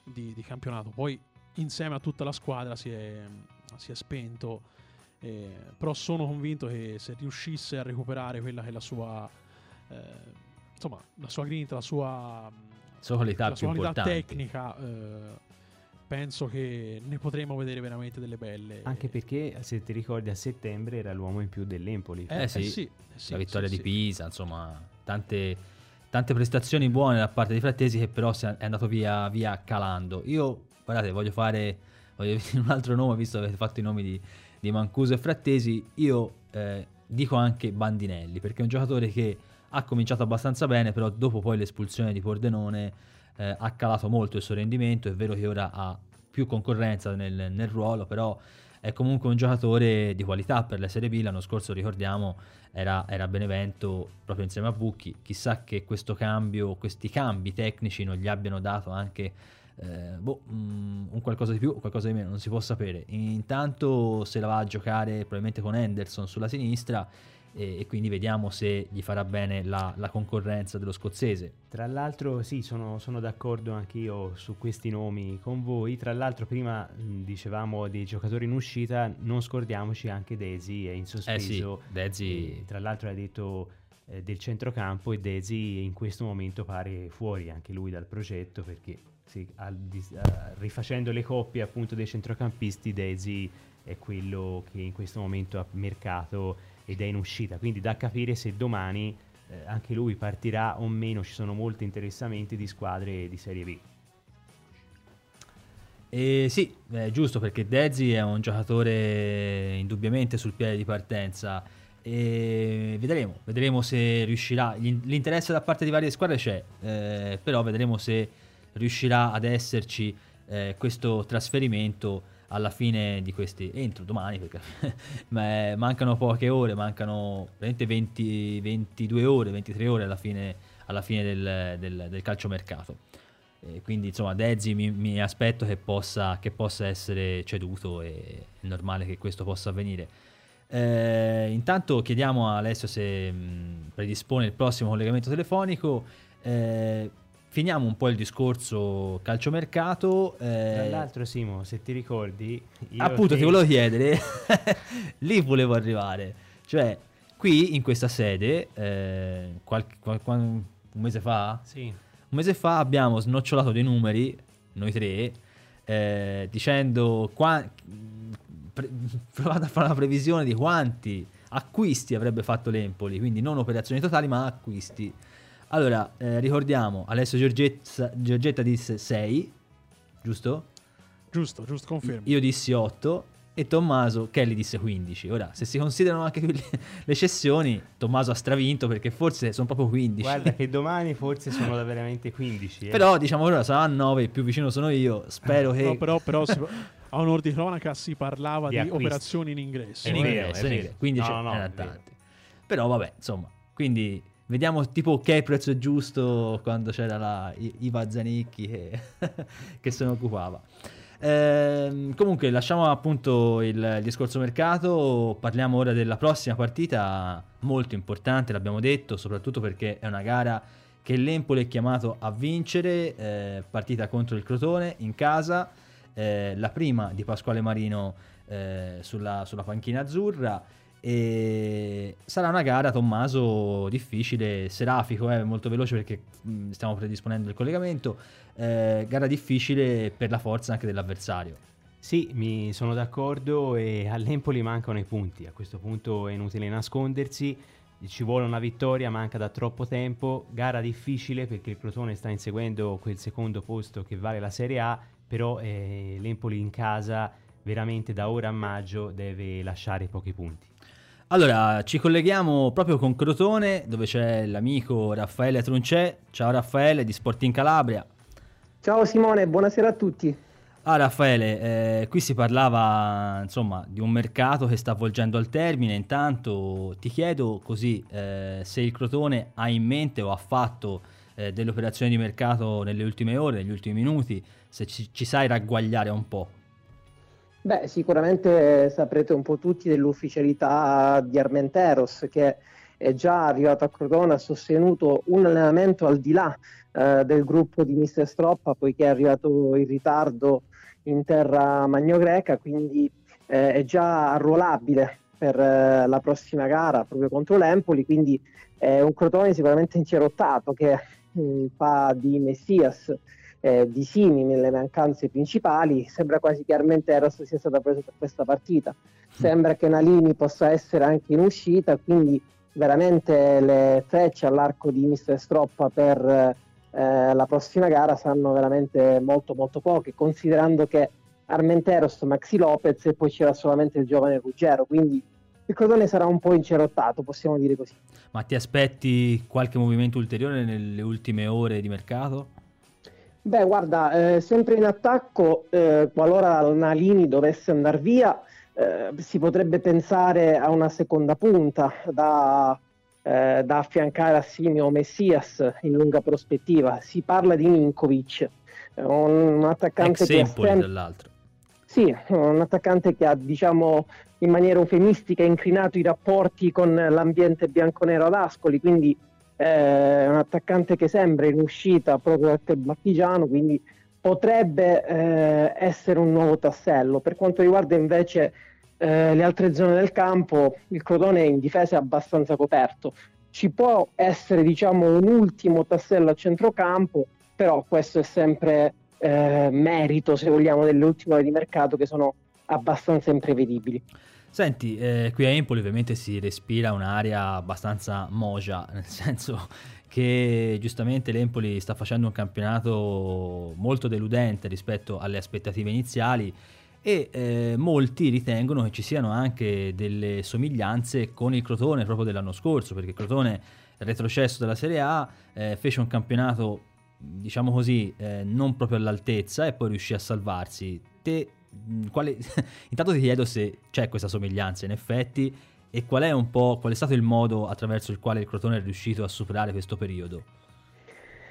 di, di campionato. Poi insieme a tutta la squadra si è, si è spento eh, però sono convinto che se riuscisse a recuperare quella che è la sua, eh, insomma, la sua grinta, la sua, sua qualità, la sua qualità tecnica, eh, penso che ne potremo vedere veramente delle belle. Anche perché, se ti ricordi, a settembre era l'uomo in più dell'Empoli. Eh, sì, sì, sì, la vittoria sì, di Pisa, insomma, tante, tante prestazioni buone da parte di Frattesi che però è andato via, via calando. Io, guardate, voglio fare voglio un altro nome, visto che avete fatto i nomi di, di Mancuso e Frattesi, io eh, dico anche Bandinelli, perché è un giocatore che ha cominciato abbastanza bene, però dopo poi l'espulsione di Pordenone eh, ha calato molto il suo rendimento, è vero che ora ha più concorrenza nel, nel ruolo, però è comunque un giocatore di qualità per la Serie B, l'anno scorso ricordiamo era, era Benevento proprio insieme a Bucchi, chissà che questo cambio, questi cambi tecnici non gli abbiano dato anche eh, boh, mm, un qualcosa di più, qualcosa di meno, non si può sapere. Intanto se la va a giocare probabilmente con Henderson sulla sinistra e, e quindi vediamo se gli farà bene la, la, concorrenza dello scozzese. Tra l'altro sì, sono, sono d'accordo anche io su questi nomi con voi. Tra l'altro prima mh, dicevamo dei giocatori in uscita, non scordiamoci anche Desi è in sospeso. Eh sì, Desi... tra l'altro hai detto eh, del centrocampo e Desi in questo momento pare fuori anche lui dal progetto perché sì, al, uh, rifacendo le coppie appunto dei centrocampisti, Daisy è quello che in questo momento ha mercato ed è in uscita, quindi da capire se domani eh, anche lui partirà o meno, ci sono molti interessamenti di squadre di Serie B. E sì, è giusto perché Dezzi è un giocatore indubbiamente sul piede di partenza e vedremo, vedremo se riuscirà. L'interesse da parte di varie squadre c'è, eh, però vedremo se riuscirà ad esserci eh, questo trasferimento alla fine di questi entro domani perché mancano poche ore mancano veramente 20, 22 ore 23 ore alla fine, alla fine del, del, del calciomercato e quindi insomma Dezzi mi, mi aspetto che possa, che possa, essere ceduto e è normale che questo possa avvenire. Eh, intanto chiediamo a Alessio se mh, predispone il prossimo collegamento telefonico. Eh, finiamo un po' il discorso calciomercato. Eh, Tra l'altro, Simo, se ti ricordi, appunto, ti volevo chiedere, lì volevo arrivare. Cioè, qui in questa sede, eh, qualche, qual, qual, un mese fa, sì un mese fa abbiamo snocciolato dei numeri, noi tre, eh, dicendo qua, pre, provate a fare una previsione di quanti acquisti avrebbe fatto l'Empoli, quindi non operazioni totali ma acquisti. Allora, eh, ricordiamo, Alessio Giorgetta, Giorgetta disse 6, giusto? Giusto, giusto, confermo. Io dissi 8 e Tommaso Kelly disse 15. Ora, se si considerano anche le, le cessioni, Tommaso ha stravinto perché forse sono proprio 15. Guarda che domani forse sono da veramente 15. Eh. Però diciamo ora sarà 9, più vicino sono io. Spero che... No, però, però si, a onor di cronaca si parlava di, di operazioni in ingresso. In ingresso, in ingresso. quindi no, no, tanti. Però vabbè, insomma, quindi vediamo tipo che il prezzo giusto quando c'era la Iva Zanicchi che, che se ne occupava. Eh, comunque lasciamo appunto il discorso mercato, parliamo ora della prossima partita molto importante, l'abbiamo detto, soprattutto perché è una gara che l'Empoli è chiamato a vincere, eh, partita contro il Crotone in casa, eh, la prima di Pasquale Marino eh, sulla, sulla panchina azzurra e sarà una gara, Tommaso, difficile, serafico, eh, molto veloce perché mh, stiamo predisponendo il collegamento. Eh, gara difficile per la forza anche dell'avversario. Sì, mi sono d'accordo e all'Empoli mancano i punti. A questo punto è inutile nascondersi. Ci vuole una vittoria, manca da troppo tempo. Gara difficile perché il Crotone sta inseguendo quel secondo posto che vale la Serie A, però eh, l'Empoli in casa veramente da ora a maggio deve lasciare pochi punti. Allora, ci colleghiamo proprio con Crotone, dove c'è l'amico Raffaele Truncè. Ciao Raffaele di Sporting Calabria. Ciao Simone, buonasera a tutti. Ah Raffaele, eh, qui si parlava insomma di un mercato che sta avvolgendo al termine, intanto ti chiedo così eh, se il Crotone ha in mente o ha fatto eh, delle operazioni di mercato nelle ultime ore, negli ultimi minuti, se ci, ci sai ragguagliare un po'. Beh, sicuramente saprete un po' tutti dell'ufficialità di Armenteros che è già arrivato a Crotone, ha sostenuto un allenamento al di là eh, del gruppo di Mister Stroppa, poiché è arrivato in ritardo in terra magnogreca, quindi eh, è già arruolabile per eh, la prossima gara proprio contro l'Empoli, quindi è un Crotone sicuramente incerottato che mh, mm, fa di Messias eh, di Simi nelle mancanze principali, sembra quasi che Armenteros sia stata presa per questa partita. Sembra che Nalini possa essere anche in uscita, quindi veramente le frecce all'arco di Mister Stroppa per eh, la prossima gara saranno veramente molto molto poche, considerando che Armenteros, Maxi Lopez e poi c'era solamente il giovane Ruggero, quindi il Crotone sarà un po' incerottato, possiamo dire così. Ma ti aspetti qualche movimento ulteriore nelle ultime ore di mercato? Beh, guarda, eh, sempre in attacco, eh, qualora Nalini dovesse andare via, eh, si potrebbe pensare a una seconda punta da, eh, da affiancare a Simio Messias in lunga prospettiva. Si parla di Ninkovic, un, un attaccante che sem- dall'altro. Sì, un attaccante che ha, diciamo, in maniera eufemistica incrinato i rapporti con l'ambiente bianconero ad Ascoli, quindi è un attaccante che sembra in uscita proprio dal club marchigiano, quindi potrebbe eh, essere un nuovo tassello. Per quanto riguarda invece eh, le altre zone del campo, il Crotone in difesa è abbastanza coperto. Ci può essere diciamo, un ultimo tassello a centrocampo, però questo è sempre eh, merito, se vogliamo, delle ultime ore di mercato che sono abbastanza imprevedibili. Senti, eh, qui a Empoli ovviamente si respira un'aria abbastanza moja, nel senso che giustamente l'Empoli sta facendo un campionato molto deludente rispetto alle aspettative iniziali e eh, molti ritengono che ci siano anche delle somiglianze con il Crotone proprio dell'anno scorso, perché Crotone retrocesso dalla Serie A eh, fece un campionato diciamo così eh, non proprio all'altezza e poi riuscì a salvarsi. Te quale... intanto ti chiedo se c'è questa somiglianza in effetti e qual è un po' qual è stato il modo attraverso il quale il Crotone è riuscito a superare questo periodo?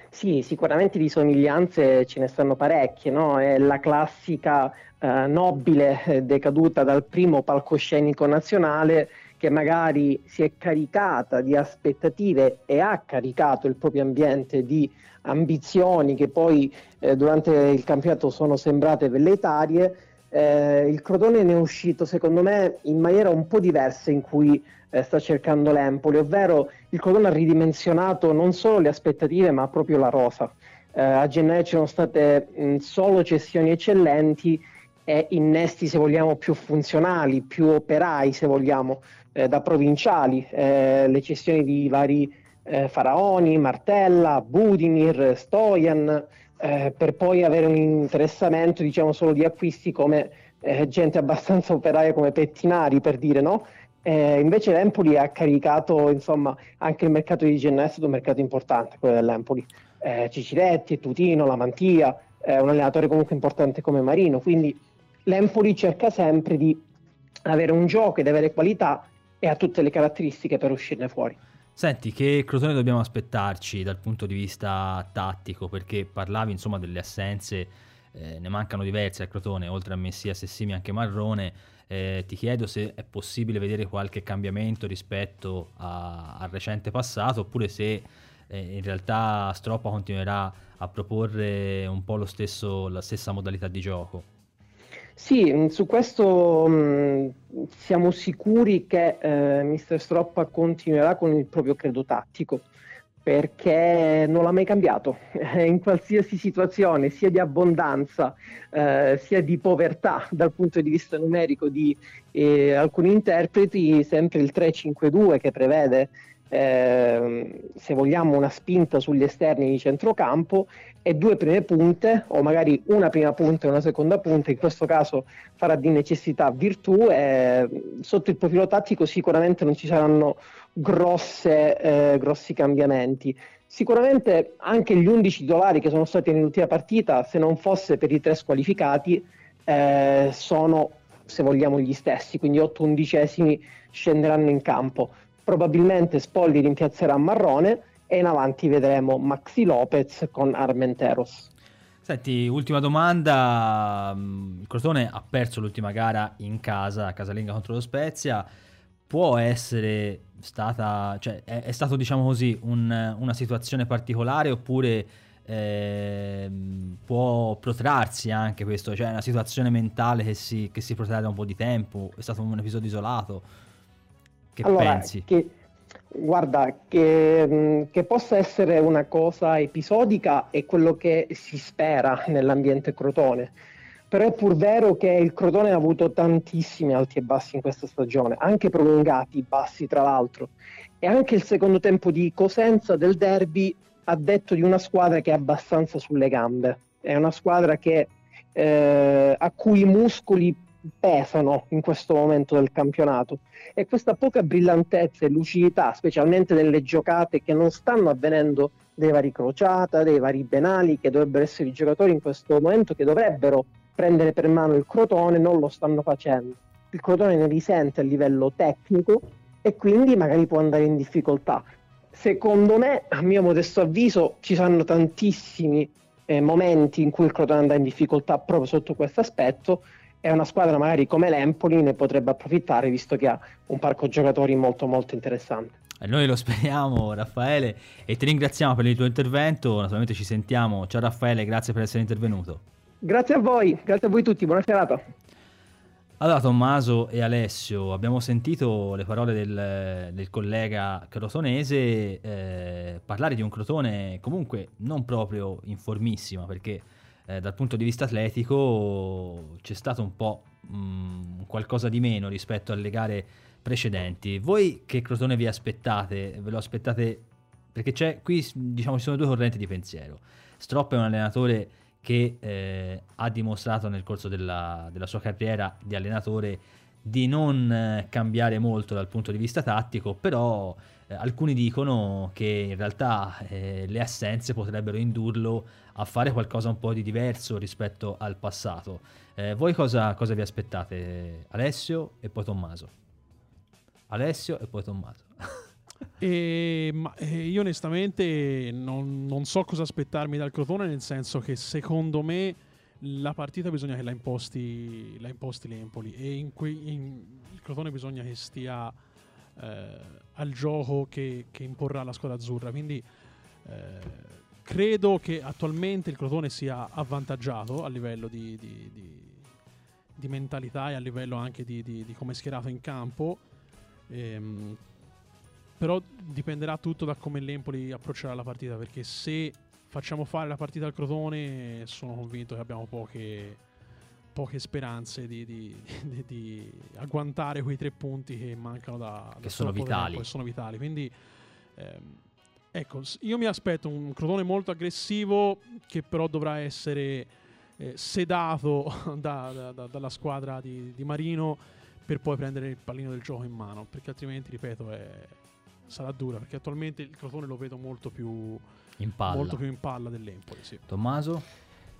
Sì, sicuramente di somiglianze ce ne stanno parecchie, no? È la classica eh, nobile eh, decaduta dal primo palcoscenico nazionale che magari si è caricata di aspettative e ha caricato il proprio ambiente di ambizioni che poi eh, durante il campionato sono sembrate velleitarie eh, il Crotone ne è uscito secondo me in maniera un po' diversa in cui eh, sta cercando l'Empoli, ovvero il Crotone ha ridimensionato non solo le aspettative ma proprio la rosa. Eh, a gennaio ci sono state mh, solo cessioni eccellenti e innesti se vogliamo più funzionali, più operai se vogliamo, eh, da provinciali, eh, le cessioni di vari eh, Faraoni, Martella, Budimir, Stojan, eh, per poi avere un interessamento diciamo solo di acquisti come eh, gente abbastanza operaia come Pettinari per dire no? Eh, invece l'Empoli ha caricato insomma anche il mercato di gennaio è stato un mercato importante quello dell'Empoli. Eh, Ciciretti, Tutino, Lamantia un allenatore comunque importante come Marino. Quindi l'Empoli cerca sempre di avere un gioco ed avere qualità e ha tutte le caratteristiche per uscirne fuori Senti, che Crotone dobbiamo aspettarci dal punto di vista tattico? Perché parlavi insomma delle assenze, eh, ne mancano diverse al Crotone, oltre a Messia, Sessimi anche Marrone. Eh, ti chiedo se è possibile vedere qualche cambiamento rispetto a, al recente passato oppure se eh, in realtà Stroppa continuerà a proporre un po' stesso, la stessa modalità di gioco. Sì, mm, su questo mh, mm, siamo sicuri che eh, Mr. Stroppa continuerà con il proprio credo tattico perché non l'ha mai cambiato in qualsiasi situazione, sia di abbondanza eh, sia di povertà dal punto di vista numerico di eh, alcuni interpreti, sempre il 3-5-2 che prevede eh, se vogliamo una spinta sugli esterni di centrocampo e due prime punte o magari una prima punta e una seconda punta, in questo caso farà di necessità virtù e sotto il profilo tattico sicuramente non ci saranno grosse, eh, grossi cambiamenti. Sicuramente anche gli 11 titolari che sono stati nell'ultima partita, se non fosse per i tre squalificati, eh, sono se vogliamo gli stessi, quindi 8 undicesimi scenderanno in campo. Probabilmente Spolli rimpiazzerà Marrone e in avanti vedremo Maxi Lopez con Armenteros. Senti, ultima domanda. Il Crotone ha perso l'ultima gara in casa, a casalinga contro lo Spezia. Può essere stata, cioè è, è stato diciamo così un, una situazione particolare oppure eh, può protrarsi anche questo, cioè è una situazione mentale che si, che si protrae da un po' di tempo, è stato un episodio isolato? Che allora, pensi? Che Guarda, che, mm, che, possa essere una cosa episodica è quello che si spera nell'ambiente crotone, però è pur vero che il crotone ha avuto tantissimi alti e bassi in questa stagione, anche prolungati bassi tra l'altro, e anche il secondo tempo di Cosenza del derby ha detto di una squadra che è abbastanza sulle gambe, è una squadra che, eh, a cui i muscoli pesano in questo momento del campionato e questa poca brillantezza e lucidità, specialmente nelle giocate che non stanno avvenendo dei vari Crociata, dei vari Benali, che dovrebbero essere i giocatori in questo momento che dovrebbero prendere per mano il Crotone, non lo stanno facendo. Il Crotone ne risente a livello tecnico e quindi magari può andare in difficoltà. Secondo me, a mio modesto avviso, ci saranno tantissimi eh, momenti in cui il Crotone andrà in difficoltà proprio sotto questo aspetto e una squadra magari come l'Empoli ne potrebbe approfittare visto che ha un parco giocatori molto molto interessante. E noi lo speriamo Raffaele e ti ringraziamo per il tuo intervento, naturalmente ci sentiamo. Ciao Raffaele, grazie per essere intervenuto. Grazie a voi, grazie a voi tutti, buona serata. Allora Tommaso e Alessio, abbiamo sentito le parole del, del collega crotonese eh, parlare di un Crotone comunque non proprio informissima perché eh, dal punto di vista atletico c'è stato un po' mh, qualcosa di meno rispetto alle gare precedenti. Voi che Crotone vi aspettate? Ve lo aspettate perché c'è qui diciamo ci sono due correnti di pensiero. Stroppa è un allenatore che eh, ha dimostrato nel corso della, della, sua carriera di allenatore di non eh, cambiare molto dal punto di vista tattico, però eh, alcuni dicono che in realtà eh, le assenze potrebbero indurlo a fare qualcosa un po' di diverso rispetto al passato. Eh, voi cosa, cosa vi aspettate? Alessio e poi Tommaso. Alessio e poi Tommaso. E, ma, io onestamente non, non, so cosa aspettarmi dal Crotone, nel senso che secondo me la partita bisogna che la imposti, la imposti l'Empoli e in que, in, il Crotone bisogna che stia eh, al gioco che, che, imporrà la squadra azzurra. Quindi eh, credo che attualmente il Crotone sia avvantaggiato a livello di, di, di, di mentalità e a livello anche di, come è schierato in campo. Ehm, però dipenderà tutto da come l'Empoli approccerà la partita, perché se facciamo fare la partita al Crotone sono convinto che abbiamo poche, poche speranze di, di, di, di, agguantare quei tre punti che mancano da, che da sono vitali. Tempo, sono vitali. Quindi ehm, ecco, io mi aspetto un Crotone molto aggressivo che però dovrà essere eh, sedato da, da, dalla squadra di, Marino per poi prendere il pallino del gioco in mano, perché altrimenti, ripeto, è sarà dura perché attualmente il Crotone lo vedo molto più in palla, molto più in palla dell'Empoli. Sì. Tommaso?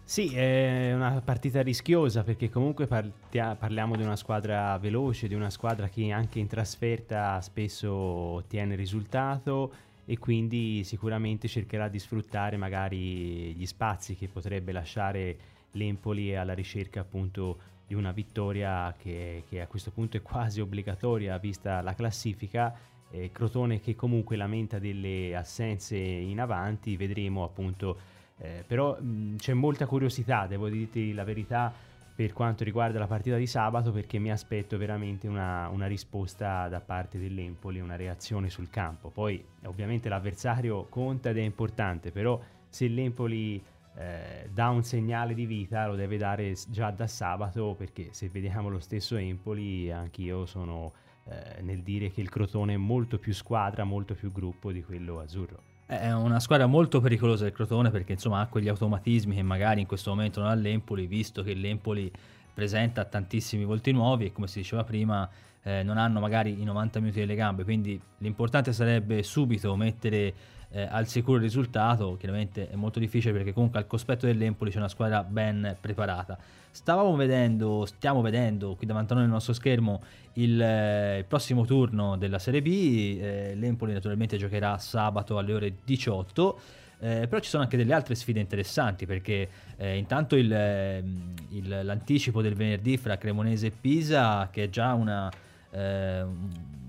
Sì, è una partita rischiosa perché comunque partia- parliamo di una squadra veloce, di una squadra che anche in trasferta spesso ottiene risultato e quindi sicuramente cercherà di sfruttare magari gli spazi che potrebbe lasciare l'Empoli alla ricerca appunto di una vittoria che, che a questo punto è quasi obbligatoria vista la classifica. Eh, Crotone che comunque lamenta delle assenze in avanti, vedremo appunto, eh, però mh, c'è molta curiosità, devo dirti la verità, per quanto riguarda la partita di sabato perché mi aspetto veramente una, una, risposta da parte dell'Empoli, una reazione sul campo. Poi ovviamente l'avversario conta ed è importante, però se l'Empoli eh, dà un segnale di vita lo deve dare già da sabato perché se vediamo lo stesso Empoli anch'io sono eh, nel dire che il Crotone è molto più squadra, molto più gruppo di quello azzurro. È una squadra molto pericolosa il Crotone perché insomma ha quegli automatismi che magari in questo momento non ha l'Empoli, visto che l'Empoli presenta tantissimi volti nuovi e come si diceva prima eh, non hanno magari i 90 minuti delle gambe, quindi l'importante sarebbe subito mettere eh, al sicuro il risultato, chiaramente è molto difficile perché comunque al cospetto dell'Empoli c'è una squadra ben preparata. Stavamo vedendo, stiamo vedendo qui davanti a noi nel nostro schermo il, eh, il prossimo turno della Serie B, eh, l'Empoli naturalmente giocherà sabato alle ore 18. Eh, però ci sono anche delle altre sfide interessanti perché eh, intanto il, ehm, il, l'anticipo del venerdì fra Cremonese e Pisa che è già una, eh,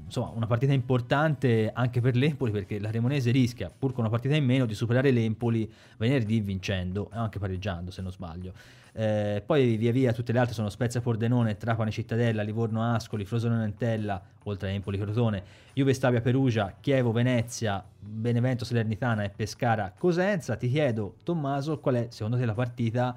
insomma, una partita importante anche per l'Empoli perché la Cremonese rischia, pur con una partita in meno, di superare l'Empoli venerdì vincendo e anche pareggiando se non sbaglio. Eh, poi via via tutte le altre sono Spezia Pordenone, Trapani Cittadella, Livorno Ascoli, Frosinone Antella, oltre a Empoli Crotone, Juve Stabia Perugia, Chievo Venezia, Benevento Salernitana e Pescara Cosenza. Ti chiedo Tommaso qual è secondo te la partita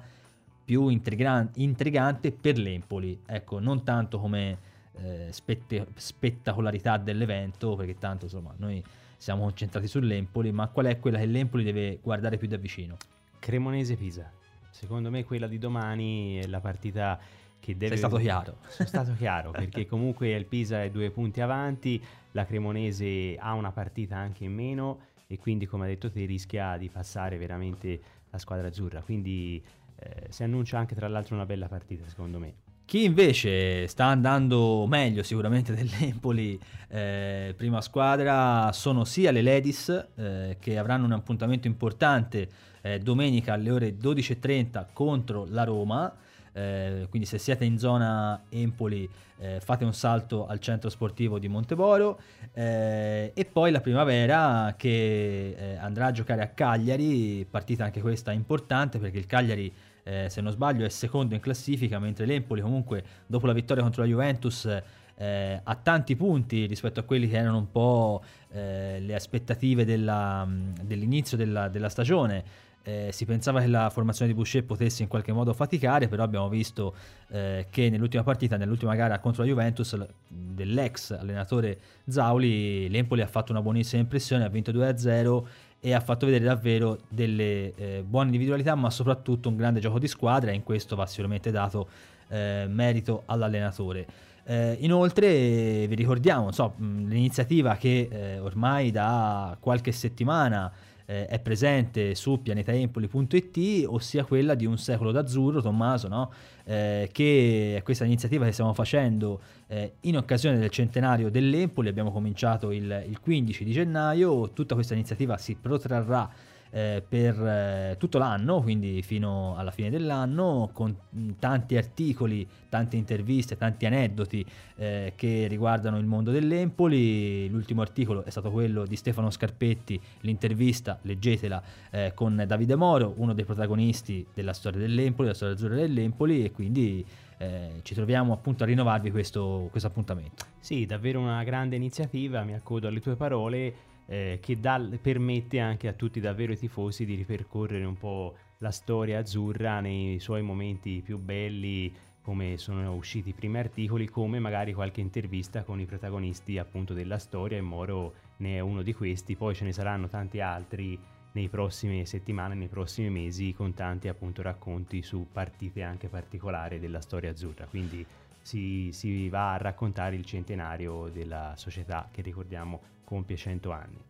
più intrigante per l'Empoli? Ecco, non tanto come eh, spette- spettacolarità dell'evento, perché tanto insomma noi siamo concentrati sull'Empoli, ma qual è quella che l'Empoli deve guardare più da vicino? Cremonese-Pisa. Secondo me quella di domani è la partita che deve... Sei stato chiaro. Sono stato chiaro, perché comunque il Pisa è due punti avanti, la Cremonese ha una partita anche in meno e quindi come ha detto te rischia di passare veramente la squadra azzurra. Quindi eh, si annuncia anche tra l'altro una bella partita secondo me. Chi invece sta andando meglio sicuramente dell'Empoli, eh, prima squadra, sono sia le Ladies eh, che avranno un appuntamento importante eh, domenica alle ore 12.30 contro la Roma. Eh, quindi se siete in zona Empoli eh, fate un salto al centro sportivo di Monteboro eh, e poi la primavera che andrà a giocare a Cagliari, partita anche questa importante perché il Cagliari eh, se non sbaglio è secondo in classifica, mentre l'Empoli comunque dopo la vittoria contro la Juventus eh, ha tanti punti rispetto a quelli che erano un po' eh, le aspettative della, dell'inizio della, della stagione. Eh, si pensava che la formazione di Boucher potesse in qualche modo faticare, però abbiamo visto eh, che nell'ultima partita, nell'ultima gara contro la Juventus, dell'ex allenatore Zauli, l'Empoli ha fatto una buonissima impressione, ha vinto 2-0 e ha fatto vedere davvero delle eh, buone individualità, ma soprattutto un grande gioco di squadra e in questo va sicuramente dato eh, merito all'allenatore. Eh, inoltre vi ricordiamo so, l'iniziativa che eh, ormai da qualche settimana eh, è presente su pianetaempoli.it, ossia quella di Un secolo d'azzurro, Tommaso, no? eh, che è questa iniziativa che stiamo facendo eh, in occasione del centenario dell'Empoli, abbiamo cominciato il, il 15 di gennaio, tutta questa iniziativa si protrarrà eh, per eh, tutto l'anno, quindi fino alla fine dell'anno, con tanti articoli, tante interviste, tanti aneddoti eh, che riguardano il mondo dell'Empoli. L'ultimo articolo è stato quello di Stefano Scarpetti, l'intervista, leggetela, eh, con Davide Moro, uno dei protagonisti della storia dell'Empoli, della storia azzurra dell'Empoli e quindi eh, ci troviamo appunto a rinnovarvi questo, questo appuntamento. Sì, davvero una grande iniziativa, mi accodo alle tue parole eh, che dà, permette anche a tutti davvero i tifosi di ripercorrere un po' la storia azzurra nei suoi momenti più belli, come sono usciti i primi articoli, come magari qualche intervista con i protagonisti appunto della storia e Moro ne è uno di questi, poi ce ne saranno tanti altri nei prossime settimane, nei prossimi mesi, con tanti appunto racconti su partite anche particolari della storia azzurra. Quindi si, si va a raccontare il centenario della società che ricordiamo compie 100 anni.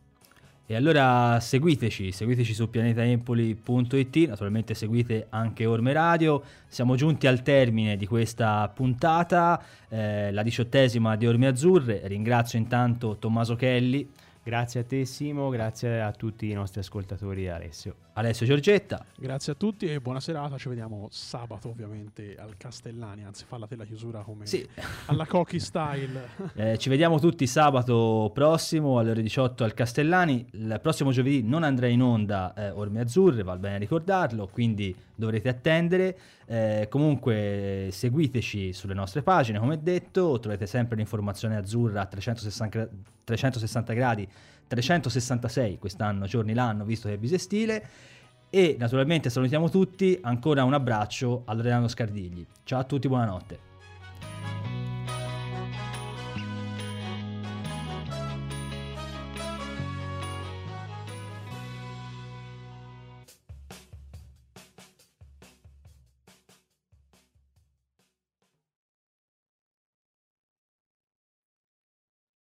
E allora seguiteci, seguiteci su pianetaempoli.it, naturalmente seguite anche Orme Radio. Siamo giunti al termine di questa puntata, eh, la diciottesima di Orme Azzurre. Ringrazio intanto Tommaso Kelly. Grazie a te Simo, grazie a tutti i nostri ascoltatori Alessio. Alessio Giorgetta. Grazie a tutti e buona serata, ci vediamo sabato ovviamente al Castellani, anzi falla te la chiusura come sì. alla Cocky Style. eh, ci vediamo tutti sabato prossimo alle ore 18 al Castellani, il prossimo giovedì non andrà in onda eh, Orme Azzurre, va bene ricordarlo, quindi dovrete attendere. Eh, comunque seguiteci sulle nostre pagine, come detto, trovate sempre l'informazione azzurra a 360, 360 gradi 366 quest'anno, giorni l'anno, visto che è bisestile. E naturalmente salutiamo tutti, ancora un abbraccio a Loredano Scardigli. Ciao a tutti, buonanotte.